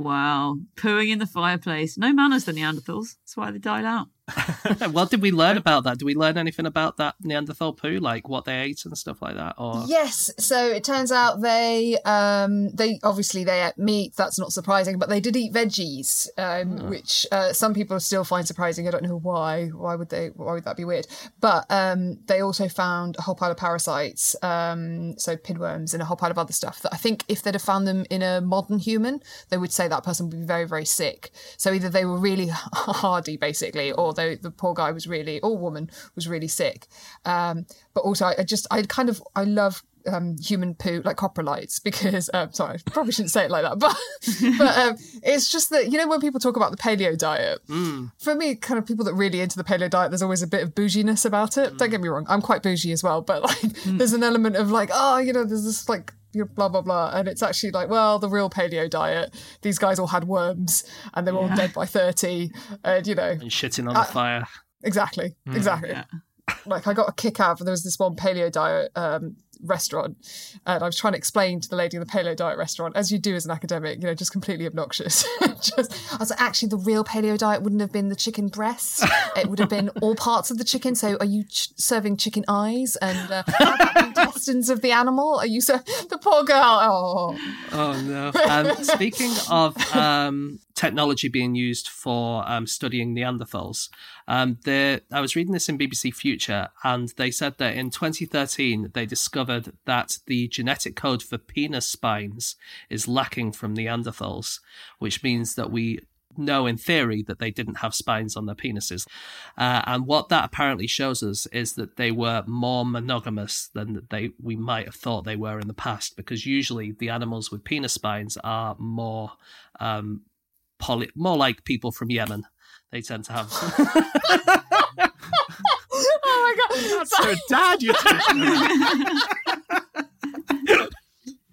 Wow. Pooing in the fireplace. No manners, the Neanderthals. That's why they died out. what did we learn about that? Did we learn anything about that Neanderthal poo, like what they ate and stuff like that? Or Yes, so it turns out they um they obviously they ate meat. That's not surprising, but they did eat veggies, um, which uh, some people still find surprising. I don't know why. Why would they? Why would that be weird? But um, they also found a whole pile of parasites, um, so pinworms and a whole pile of other stuff. That I think if they'd have found them in a modern human, they would say that person would be very very sick. So either they were really hardy, basically, or they, the poor guy was really or woman was really sick. Um, but also, I, I just I kind of I love um, human poo, like coprolites, because um, sorry, I probably shouldn't say it like that, but but um, it's just that you know when people talk about the paleo diet, for me, kind of people that really into the paleo diet, there's always a bit of bouginess about it. Don't get me wrong, I'm quite bougie as well, but like there's an element of like, oh, you know, there's this like. You know, blah blah blah, and it's actually like, well, the real paleo diet. These guys all had worms, and they were all dead by thirty, and you know, and shitting on the fire. Exactly, exactly. Like I got a kick out of there was this one paleo diet um, restaurant, and I was trying to explain to the lady in the paleo diet restaurant, as you do as an academic, you know, just completely obnoxious. just I was like, actually, the real paleo diet wouldn't have been the chicken breast; it would have been all parts of the chicken. So, are you ch- serving chicken eyes and uh, intestines of the animal? Are you ser- the poor girl? Oh, Oh no! Um, speaking of um, technology being used for um, studying Neanderthals, um, there I was reading this in BBC Future, and they said that in 2013 they discovered that the genetic code for penis spines is lacking from Neanderthals, which means that we know in theory that they didn't have spines on their penises. Uh, and what that apparently shows us is that they were more monogamous than they we might have thought they were in the past, because usually the animals with penis spines are more um, poly, more like people from Yemen. They tend to have. oh my god! That's her dad you're talking.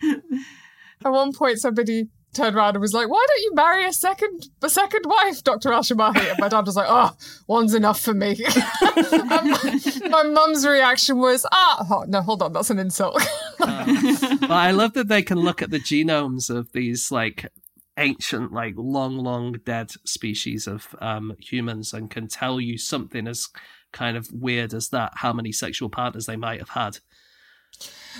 At one point, somebody turned around and was like, "Why don't you marry a second a second wife, Doctor Al Shamahi?" And my dad was like, "Oh, one's enough for me." My, my mum's reaction was, "Ah, oh, no, hold on, that's an insult." but I love that they can look at the genomes of these like ancient, like long, long dead species of um, humans and can tell you something as kind of weird as that, how many sexual partners they might have had.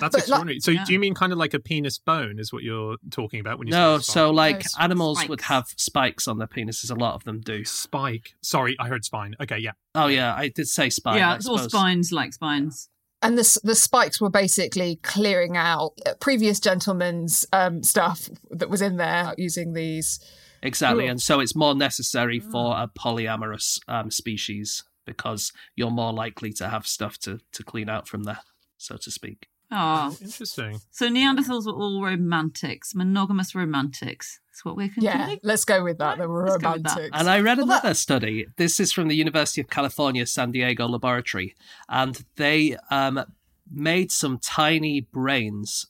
That's But, like- extraordinary. so, do you mean kind of like a penis bone? Is what you're talking about when you No, say so like Those animals would have spikes on their penises. A lot of them do. spike? Sorry, I heard spine. Okay, yeah. Oh yeah, I did say spine. yeah, I it's all suppose. spines like spines. And the the spikes were basically clearing out previous gentlemen's um, stuff that was in there using these. Exactly, Cool. and so it's more necessary for a polyamorous um, species because you're more likely to have stuff to to clean out from there, so to speak. Oh, Interesting. so Neanderthals were all romantics, monogamous romantics. That's what we're Yeah, let's go with that. They were Let's go that. And I read Well, that- another study. This is from the University of California, San Diego Laboratory, and they um, made some tiny brains.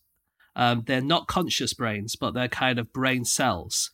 Um, they're not conscious brains, but they're kind of brain cells.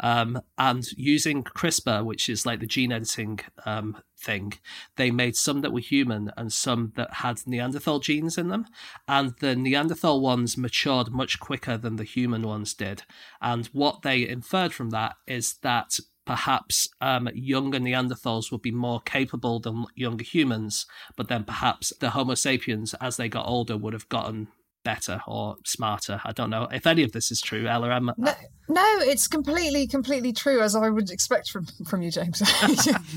Um, and using CRISPR, which is like the gene editing um, thing, they made some that were human and some that had Neanderthal genes in them. And the Neanderthal ones matured much quicker than the human ones did. And what they inferred from that is that perhaps um, younger Neanderthals would be more capable than younger humans, but then perhaps the Homo sapiens, as they got older, would have gotten better or smarter. I don't know if any of this is true, Ella. I'm, No, no, it's completely, completely true, as I would expect from from you, James.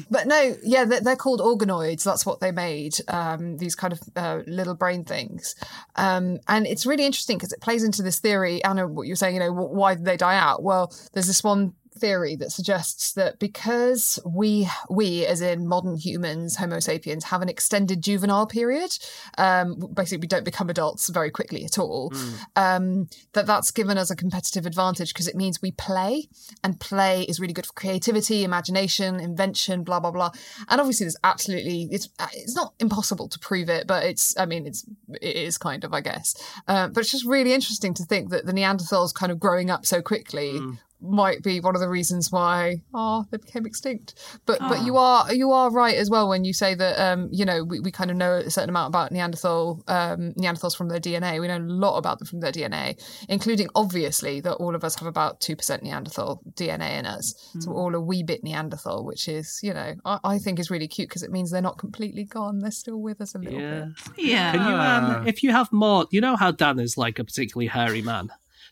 but no, yeah, they're, they're called organoids. That's what they made. Um, these kind of uh, little brain things, um, and it's really interesting because it plays into this theory. Anna, what you're saying, you know, why did they die out? Well, there's this one theory that suggests that because we we as in modern humans, Homo sapiens, have an extended juvenile period, um, basically we don't become adults very quickly at all. Um, that that's given us a competitive advantage because it means we play, and play is really good for creativity, imagination, invention, blah blah blah. And obviously, there's absolutely it's it's not impossible to prove it, but it's I mean it's it is kind of I guess. Uh, but it's just really interesting to think that the Neanderthals kind of growing up so quickly might be one of the reasons why oh they became extinct. But but you are you are right as well when you say that um you know we, we kind of know a certain amount about Neanderthal um Neanderthals from their DNA. We know a lot about them from their DNA, including obviously that all of us have about two percent Neanderthal DNA in us. So we're all a wee bit Neanderthal, which is you know I, I think is really cute because it means they're not completely gone. They're still with us a little Yeah. bit. Yeah. Can you, um, if you have more, you know how Dan is like a particularly hairy man.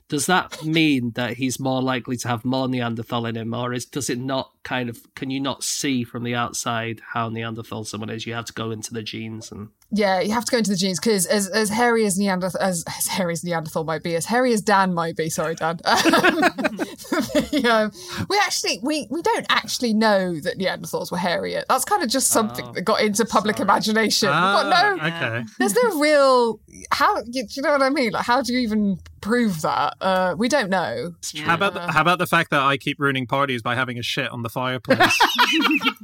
Does that mean that he's more likely to have more Neanderthal in him, or is does it not kind of? Can you not see from the outside how Neanderthal someone is? You have to go into the genes and. Yeah, you have to go into the genes because as, as hairy as Neanderthal as, as hairy as Neanderthal might be, as hairy as Dan might be, sorry Dan. Um, the, um, we actually we, we don't actually know that Neanderthals were hairy yet. That's kind of just something that got into public imagination. We've got Ah, no okay. there's no real how do you know what I mean? Like how do you even prove that? Uh, we don't know. How about the, how about the fact that I keep ruining parties by having a shit on the fireplace?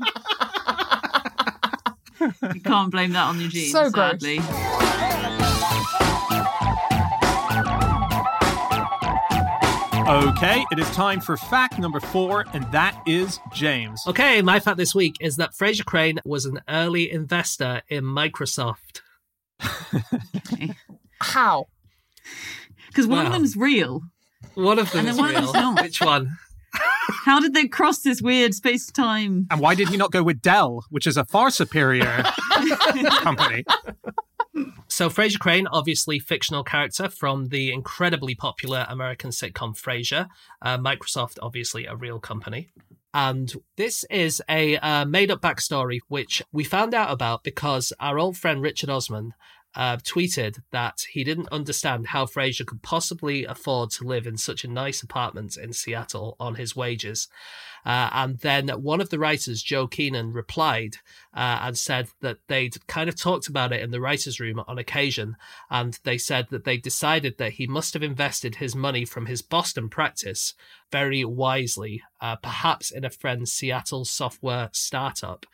You can't blame that on your genes, So gross. sadly. okay, it is time for fact number four, and that is James. Okay, my fact this week is that Frasier Crane was an early investor in Microsoft. How? Because one of them's real. One of them And is then one of real. them's not. Which one? How did they cross this weird space time? And why did he not go with Dell, which is a far superior company? So Frasier Crane, obviously fictional character from the incredibly popular American sitcom Frasier. Uh, Microsoft, obviously a real company. And this is a uh, made-up backstory which we found out about because our old friend Richard Osman uh, tweeted that he didn't understand how Frasier could possibly afford to live in such a nice apartment in Seattle on his wages. Uh, and then one of the writers, Joe Keenan, replied uh, and said that they'd kind of talked about it in the writer's room on occasion. And they said that they decided that he must have invested his money from his Boston practice very wisely, uh, perhaps in a friend's Seattle software startup.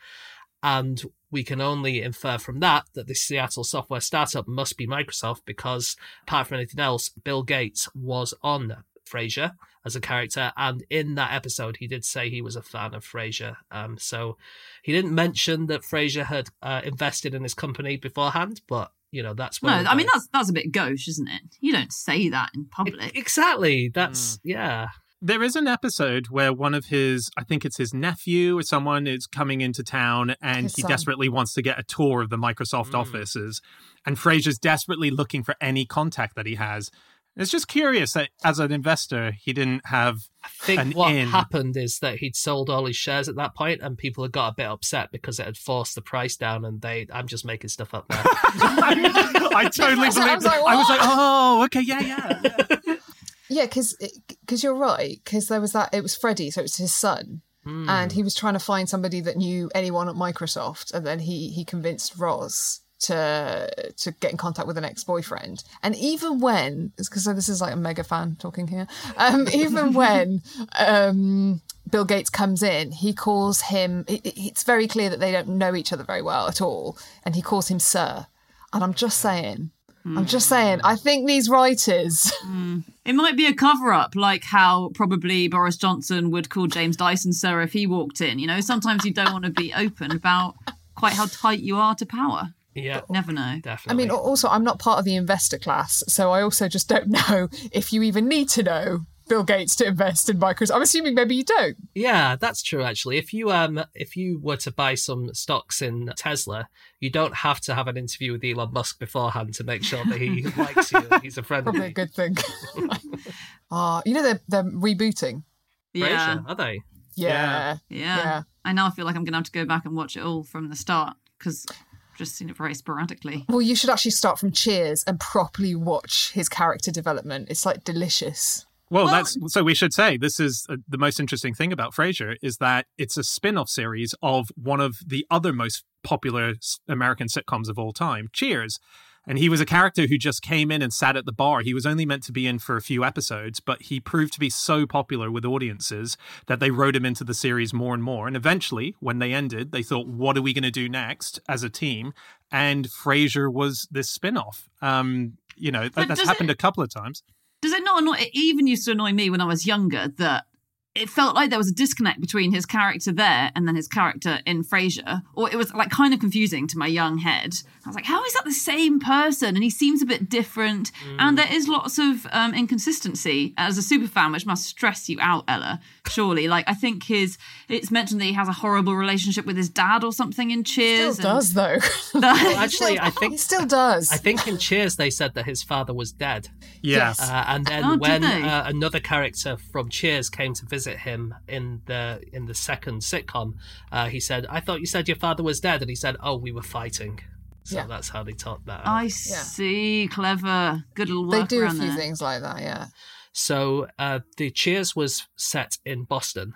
And we can only infer from that that the Seattle software startup must be Microsoft because, apart from anything else, Bill Gates was on Frasier as a character, and in that episode, he did say he was a fan of Frasier. Um, so he didn't mention that Frasier had uh, invested in his company beforehand, but you know that's No, I mean that's that's a bit gauche, isn't it? You don't say that in public. exactly that's yeah. There is an episode where one of his, I think it's his nephew or someone, is coming into town and His he son. desperately wants to get a tour of the Microsoft hmm. offices. And Frasier's desperately looking for any contact that he has. It's just curious that as an investor, he didn't have I think an what in. happened is that he'd sold all his shares at that point, and people had got a bit upset because it had forced the price down. And they, I'm just making stuff up now. I totally I was believe. like, I was like, oh, okay, yeah, yeah. yeah. Yeah, because because you're right. Because there was that. It was Freddie, so it was his son, and he was trying to find somebody that knew anyone at Microsoft, and then he he convinced Roz to to get in contact with an ex boyfriend. And even when, because so this is like a mega fan talking here. Um, even when um, Bill Gates comes in, he calls him. It, it- it's very clear that they don't know each other very well at all, and he calls him Sir. And I'm just saying. Mm. I'm just saying, I think these writers mm. It might be a cover up, like how probably Boris Johnson would call James Dyson sir if he walked in. You know, sometimes you don't want to be open about quite how tight you are to power. yeah, Never know. Definitely. I mean, also, I'm not part of the investor class, so I also just don't know if you even need to know Bill Gates to invest in Microsoft. I'm assuming maybe you don't. Yeah, that's true. Actually, if you um if you were to buy some stocks in Tesla, you don't have to have an interview with Elon Musk beforehand to make sure that he likes you. and He's a friend Probably a good thing. Ah, you know they're they're rebooting. Yeah. Frasier, are they? Yeah, yeah. Yeah. I now feel like I'm going to have to go back and watch it all from the start because just seen it very sporadically. Well, you should actually start from Cheers and properly watch his character development. It's like delicious. Well, Well- that's so we should say this is uh, the most interesting thing about Frasier is that it's a spin-off series of one of the other most popular American sitcoms of all time, Cheers. And he was a character who just came in and sat at the bar. He was only meant to be in for a few episodes, but he proved to be so popular with audiences that they wrote him into the series more and more. And eventually, when they ended, they thought, what are we going to do next as a team? And Frasier was this spin-off. Um, you know, But that's happened it- a couple of times. Does it not annoy? It even used to annoy me when I was younger that it felt like there was a disconnect between his character there and then his character in Frasier, or it was like kind of confusing to my young head. I was like, how is that the same person? And he seems a bit different, and there is lots of um, inconsistency as a super fan, which must stress you out, Ella. Surely, like I think his it's mentioned that he has a horrible relationship with his dad or something in Still Cheers. and- does though. Well, actually, I think he still does. I think in Cheers they said that his father was dead. Yeah. Uh, and then Oh, when uh, another character from Cheers came to visit him in the in the second sitcom, uh, he said, "I thought you said your father was dead," and he said, "Oh, we were fighting." So Yeah. that's how they taught that. out. I see, clever, good little work. they do a few there. things like that, yeah. So uh, the Cheers was set in Boston,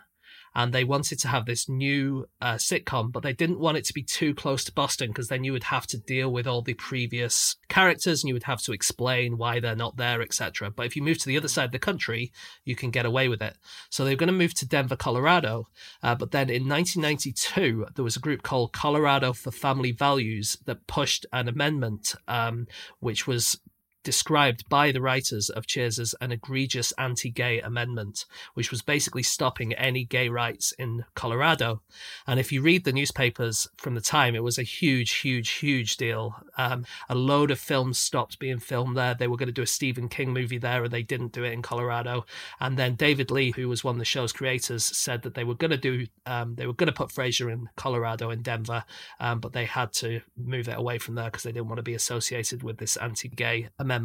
and they wanted to have this new uh, sitcom, but they didn't want it to be too close to Boston because then you would have to deal with all the previous characters and you would have to explain why they're not there, etc. But if you move to the other side of the country, you can get away with it. So they were going to move to Denver, Colorado, uh, but then in 1992 there was a group called Colorado for Family Values that pushed an amendment, um, which was described by the writers of Cheers as an egregious anti gay amendment, which was basically stopping any gay rights in Colorado. And if you read the newspapers from the time, it was a huge, huge, huge deal. Um, a load of films stopped being filmed there. They were going to do a Stephen King movie there, and they didn't do it in Colorado. And then David Lee, who was one of the show's creators, said that they were going to do, um, they were going to put Frasier in Colorado, in Denver, um, but they had to move it away from there because they didn't want to be associated with this anti-gay amendment.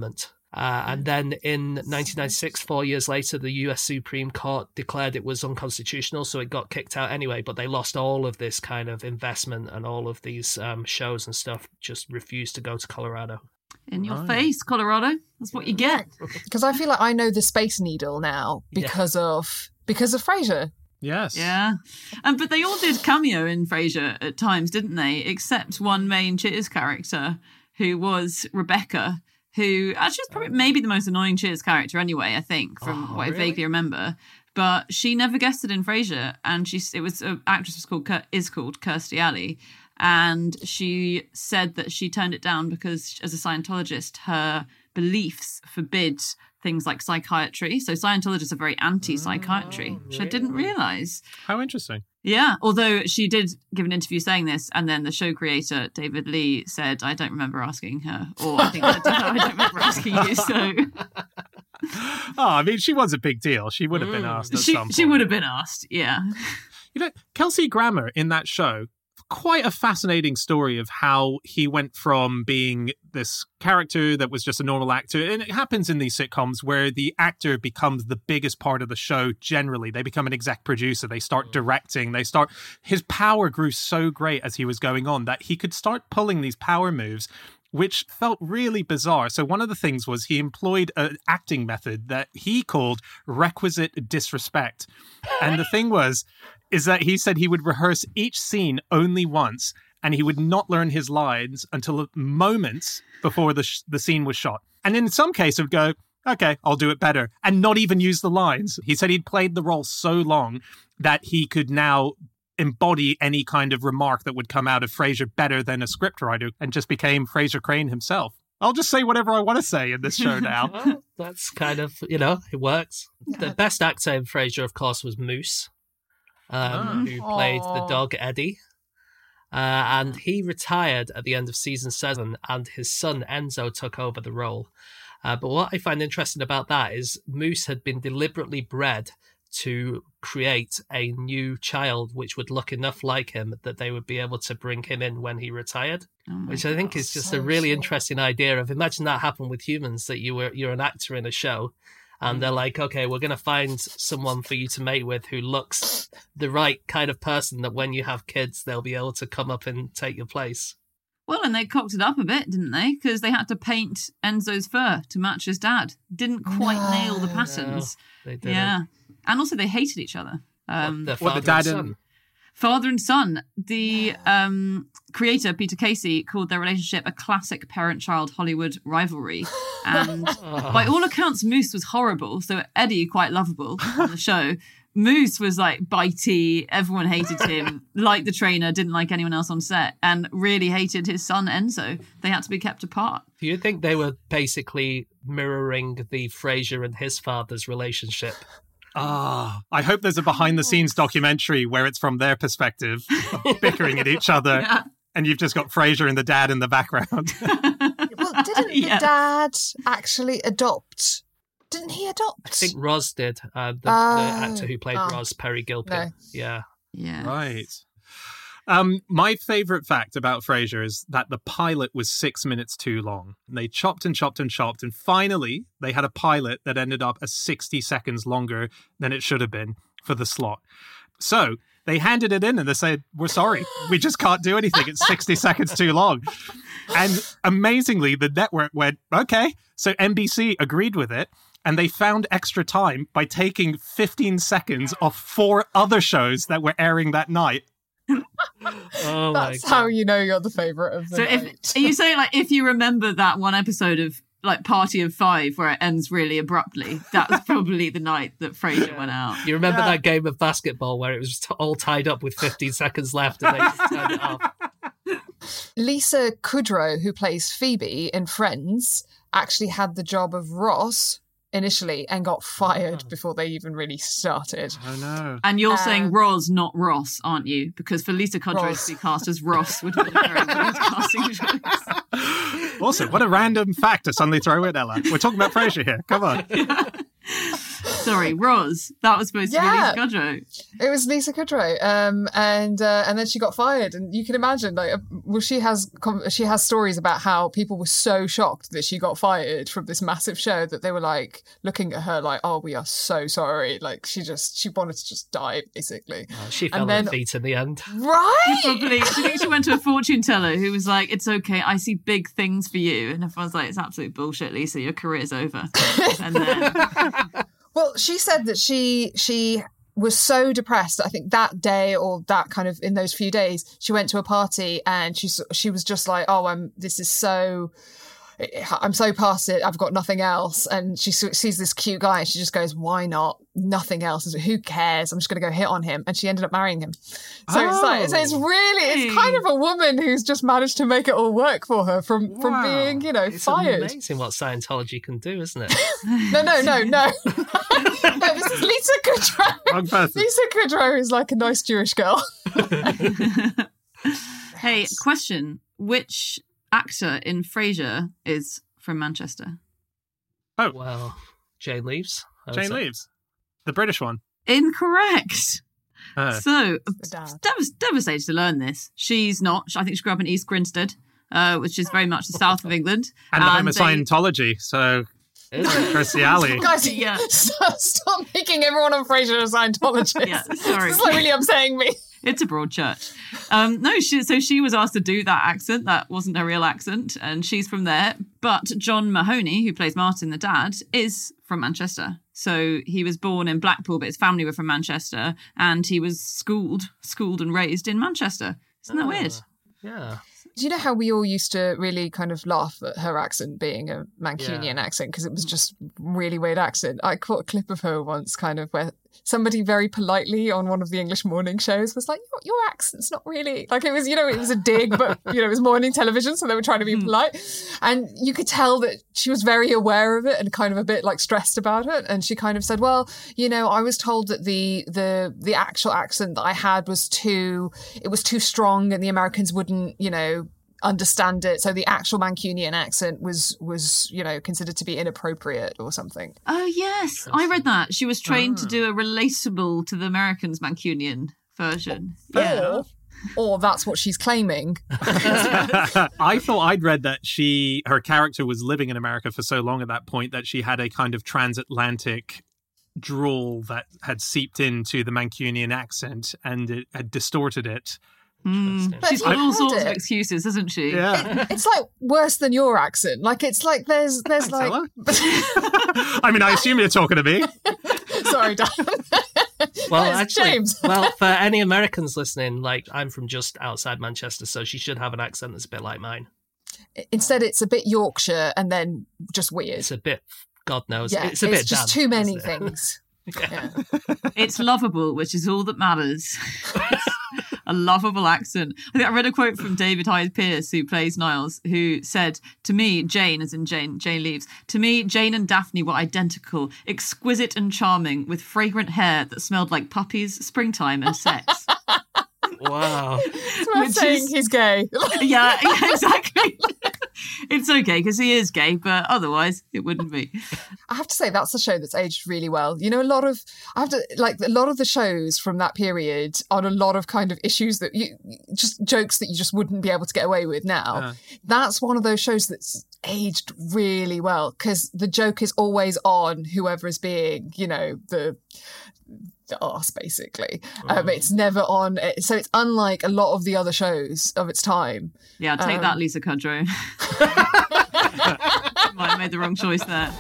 Uh, and then in 1996, four years later, the US Supreme Court declared it was unconstitutional, so it got kicked out anyway. But they lost all of this kind of investment and all of these um, shows and stuff. Just refused to go to Colorado. In your face, Colorado. That's what you get. Because I feel like I know the Space Needle now Yeah. because of because of Frasier. Yes. Yeah. And but they all did cameo in Frasier at times, didn't they? Except one main Cheers character who was Rebecca, who actually was probably maybe the most annoying Cheers character anyway, I think, from Oh, what I vaguely remember. But she never guested in Frasier, and she it was an actress was called is called Kirstie Alley, and she said that she turned it down because as a Scientologist, her beliefs forbid things like psychiatry. So Scientologists are very anti-psychiatry, oh, which I didn't realize. How interesting. Yeah, although she did give an interview saying this, and then the show creator David Lee said, "I don't remember asking her," or I think I, did, I don't remember asking you. So Oh, I mean, she was a big deal. She would have been mm. asked at she some point. she would have been asked. Yeah, You know, Kelsey Grammer in that show, quite a fascinating story of how he went from being this character that was just a normal actor. And it happens in these sitcoms where the actor becomes the biggest part of the show generally. They become an exec producer, they start mm. directing, they start. His power grew so great as he was going on that he could start pulling these power moves which felt really bizarre. So one of the things was he employed an acting method that he called requisite disrespect. And the thing was is that he said he would rehearse each scene only once and he would not learn his lines until moments before the sh- the scene was shot. And in some cases would go, "Okay, I'll do it better," and not even use the lines. He said he'd played the role so long that he could now embody any kind of remark that would come out of Frasier better than a scriptwriter and just became Frasier Crane himself. I'll just say whatever I want to say in this show now. Well, that's kind of you know it works. The best actor in Frasier, of course, was Moose, um, who played the dog Eddie. Uh, and he retired at the end of season seven, and his son Enzo took over the role. Uh, but what I find interesting about that is Moose had been deliberately bred to create a new child which would look enough like him that they would be able to bring him in when he retired Oh my which I think God. is just so a really cool. interesting idea of imagine that happened with humans that you were you're an actor in a show and they're like okay we're going to find someone for you to mate with who looks the right kind of person that when you have kids they'll be able to come up and take your place Well, and they cocked it up a bit, didn't they? Because they had to paint Enzo's fur to match his dad. Didn't quite No. nail the patterns. They did Yeah. And also, they hated each other. Um, the What, the dad and and- son. Father and son. The um, creator, Peter Casey, called their relationship a classic parent child Hollywood rivalry. And by all accounts, Moose was horrible. So Eddie, quite lovable on the show. Moose was like bitey. Everyone hated him. liked the trainer, didn't like anyone else on set, and really hated his son Enzo. They had to be kept apart. Do you think they were basically mirroring the Frasier and his father's relationship? Ah, I hope there's a behind the scenes documentary where it's from their perspective, bickering at each other, Yeah. and you've just got Frasier and the dad in the background. Well, didn't Yeah. the dad actually adopt? Didn't he adopt? I think Roz did. Uh, the, the Oh. actor who played Oh. Roz, Peri Gilpin. No. Yeah. Yeah. Right. Um, my favorite fact about Frasier is that the pilot was six minutes too long. They chopped and chopped and chopped, and finally they had a pilot that ended up as 60 seconds longer than it should have been for the slot. So they handed it in and they said, We're sorry, we just can't do anything. It's 60 seconds too long. And amazingly, the network went, Okay. So NBC agreed with it. And they found extra time by taking 15 seconds off four other shows that were airing that night. Oh That's god. how you know you're the favorite of the So if are you saying like if you remember that one episode of like Party of Five where it ends really abruptly, that was probably the night that Frasier went out. You remember that game of basketball where it was all tied up with 15 seconds left and they just turned it off? Lisa Kudrow, who plays Phoebe in Friends, actually had the job of Ross initially and got fired before they even really started. Oh no. And you're Um, saying Roz, not Ross, aren't you? Because for Lisa Kudrow Ross. to be cast as Ross would have been a very good casting choice. Also, what a random fact to suddenly throw in, Ella. We're talking about Frasier here. Come on. Sorry, Roz. That was supposed Yeah. to be Lisa Kudrow. It was Lisa Kudrow, um, and uh, and then she got fired. And you can imagine, like, uh, well, she has she has stories about how people were so shocked that she got fired from this massive show that they were like looking at her like, "Oh, we are so sorry." Like she just she wanted to just die, basically. Oh, she fell And on then- her feet in the end. Right? Probably. Do you think she went to a fortune teller who was like, "It's okay, I see big things for you," and everyone's like, "It's absolute bullshit, Lisa. Your career's over." And then Well, she said that she she was so depressed. I think that day or that kind of in those few days, she went to a party and she she was just like, "Oh, I'm this is so." I'm so past it. I've got nothing else. And she sees this cute guy and she just goes, Why not? Nothing else. Who cares? I'm just going to go hit on him. And she ended up marrying him. So it's like, so it's Oh. really, it's kind of a woman who's just managed to make it all work for her from, from being, you know, It's fired. amazing what Scientology can do, isn't it? No, no, no, no. no, this is Lisa Kudrow. Lisa Kudrow is like a nice Jewish girl. Hey, question: Which actor in Frasier is from Manchester? Oh. Well, Jane Leeves. Jane say. leaves. The British one. Incorrect. Uh, So, the dad. devas- devastated to learn this. She's not. I think she grew up in East Grinstead, uh, which is very much the south of England. and the home of they- Scientology. So, Is it? Kirstie Alley. Guys, Yeah. stop, stop making everyone on Frasier a Scientologist. Yeah, sorry. This is like really upsetting me. It's a broad church. Um, no, she, so she was asked to do that accent. That wasn't her real accent, and she's from there. But John Mahoney, who plays Martin, the dad, is from Manchester. So he was born in Blackpool, but his family were from Manchester, and he was schooled, schooled and raised in Manchester. Isn't that weird? Yeah. Do you know how we all used to really kind of laugh at her accent being a Mancunian accent because it was just really weird accent? I caught a clip of her once, kind of where somebody very politely on one of the English morning shows was like, "Your, your accent's not really like it was." You know, it was a dig, but you know, it was morning television, so they were trying to be hmm. polite, and you could tell that she was very aware of it and kind of a bit like stressed about it. And she kind of said, "Well, you know, I was told that the the the actual accent that I had was too it was too strong, and the Americans wouldn't, you know." Understand it. So the actual mancunian accent was was you know considered to be inappropriate or something. Oh yes, I read that. She was trained to ah. do a relatable to the Americans Mancunian version. Yeah. or, or that's what she's claiming. I thought I'd read that she her character was living in America for so long at that point that she had a kind of transatlantic drawl that had seeped into the Mancunian accent and it had distorted it Interesting. But She's if got all had sorts of excuses, hasn't she? Yeah. It's like worse than your accent. Like it's like there's there's Thanks, like I mean, I assume you're talking to me. sorry, Dan. Well, actually, James. well, for any Americans listening, like I'm from just outside Manchester, so she should have an accent that's a bit like mine. Instead, it's a bit Yorkshire and then just weird. It's a bit, God knows, yeah, it's a bit just damp, too many isn't it? things. Yeah. It's lovable, which is all that matters. A lovable accent. I think I read a quote from David Hyde Pierce, who plays Niles, who said, To me, Jane, as in Jane, Jane Leeves, to me, Jane and Daphne were identical, exquisite and charming, with fragrant hair that smelled like puppies, springtime, and sex. Wow. It's worth Which saying is- he's gay. yeah, yeah, exactly. it's okay because he is gay, but otherwise it wouldn't be. I have to say that's a show that's aged really well. You know, a lot of I have to like a lot of the shows from that period on a lot of kind of issues that you just jokes that you just wouldn't be able to get away with now. That's one of those shows that's aged really well because the joke is always on whoever is being, you know, the the arse basically. Um, it's never on, so it's unlike a lot of the other shows of its time. Yeah, take Um, that, Lisa Kudrow. Might have made the wrong choice there.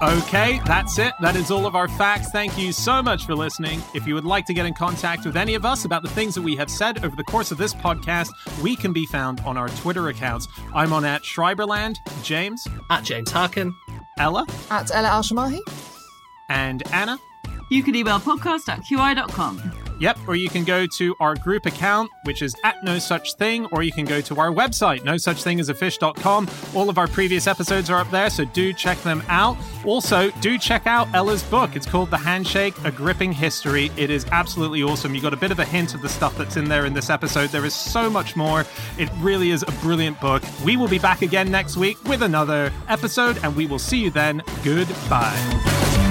Okay, that's it. That is all of our facts. Thank you so much for listening. If you would like to get in contact with any of us about the things that we have said over the course of this podcast, we can be found on our Twitter accounts. I'm on at Schreiberland, James, At James Harkin. Ella, At Ella Al Shamahi. And Anna. You can email podcast at qi.com. Yep, or you can go to our group account, which is at no such thing, or you can go to our website, no such thing as a fish.com. All of our previous episodes are up there, so do check them out. Also, do check out Ella's book. It's called The Handshake, A Gripping History. It is absolutely awesome. You got a bit of a hint of the stuff that's in there in this episode. There is so much more. It really is a brilliant book. We will be back again next week with another episode, and we will see you then. Goodbye.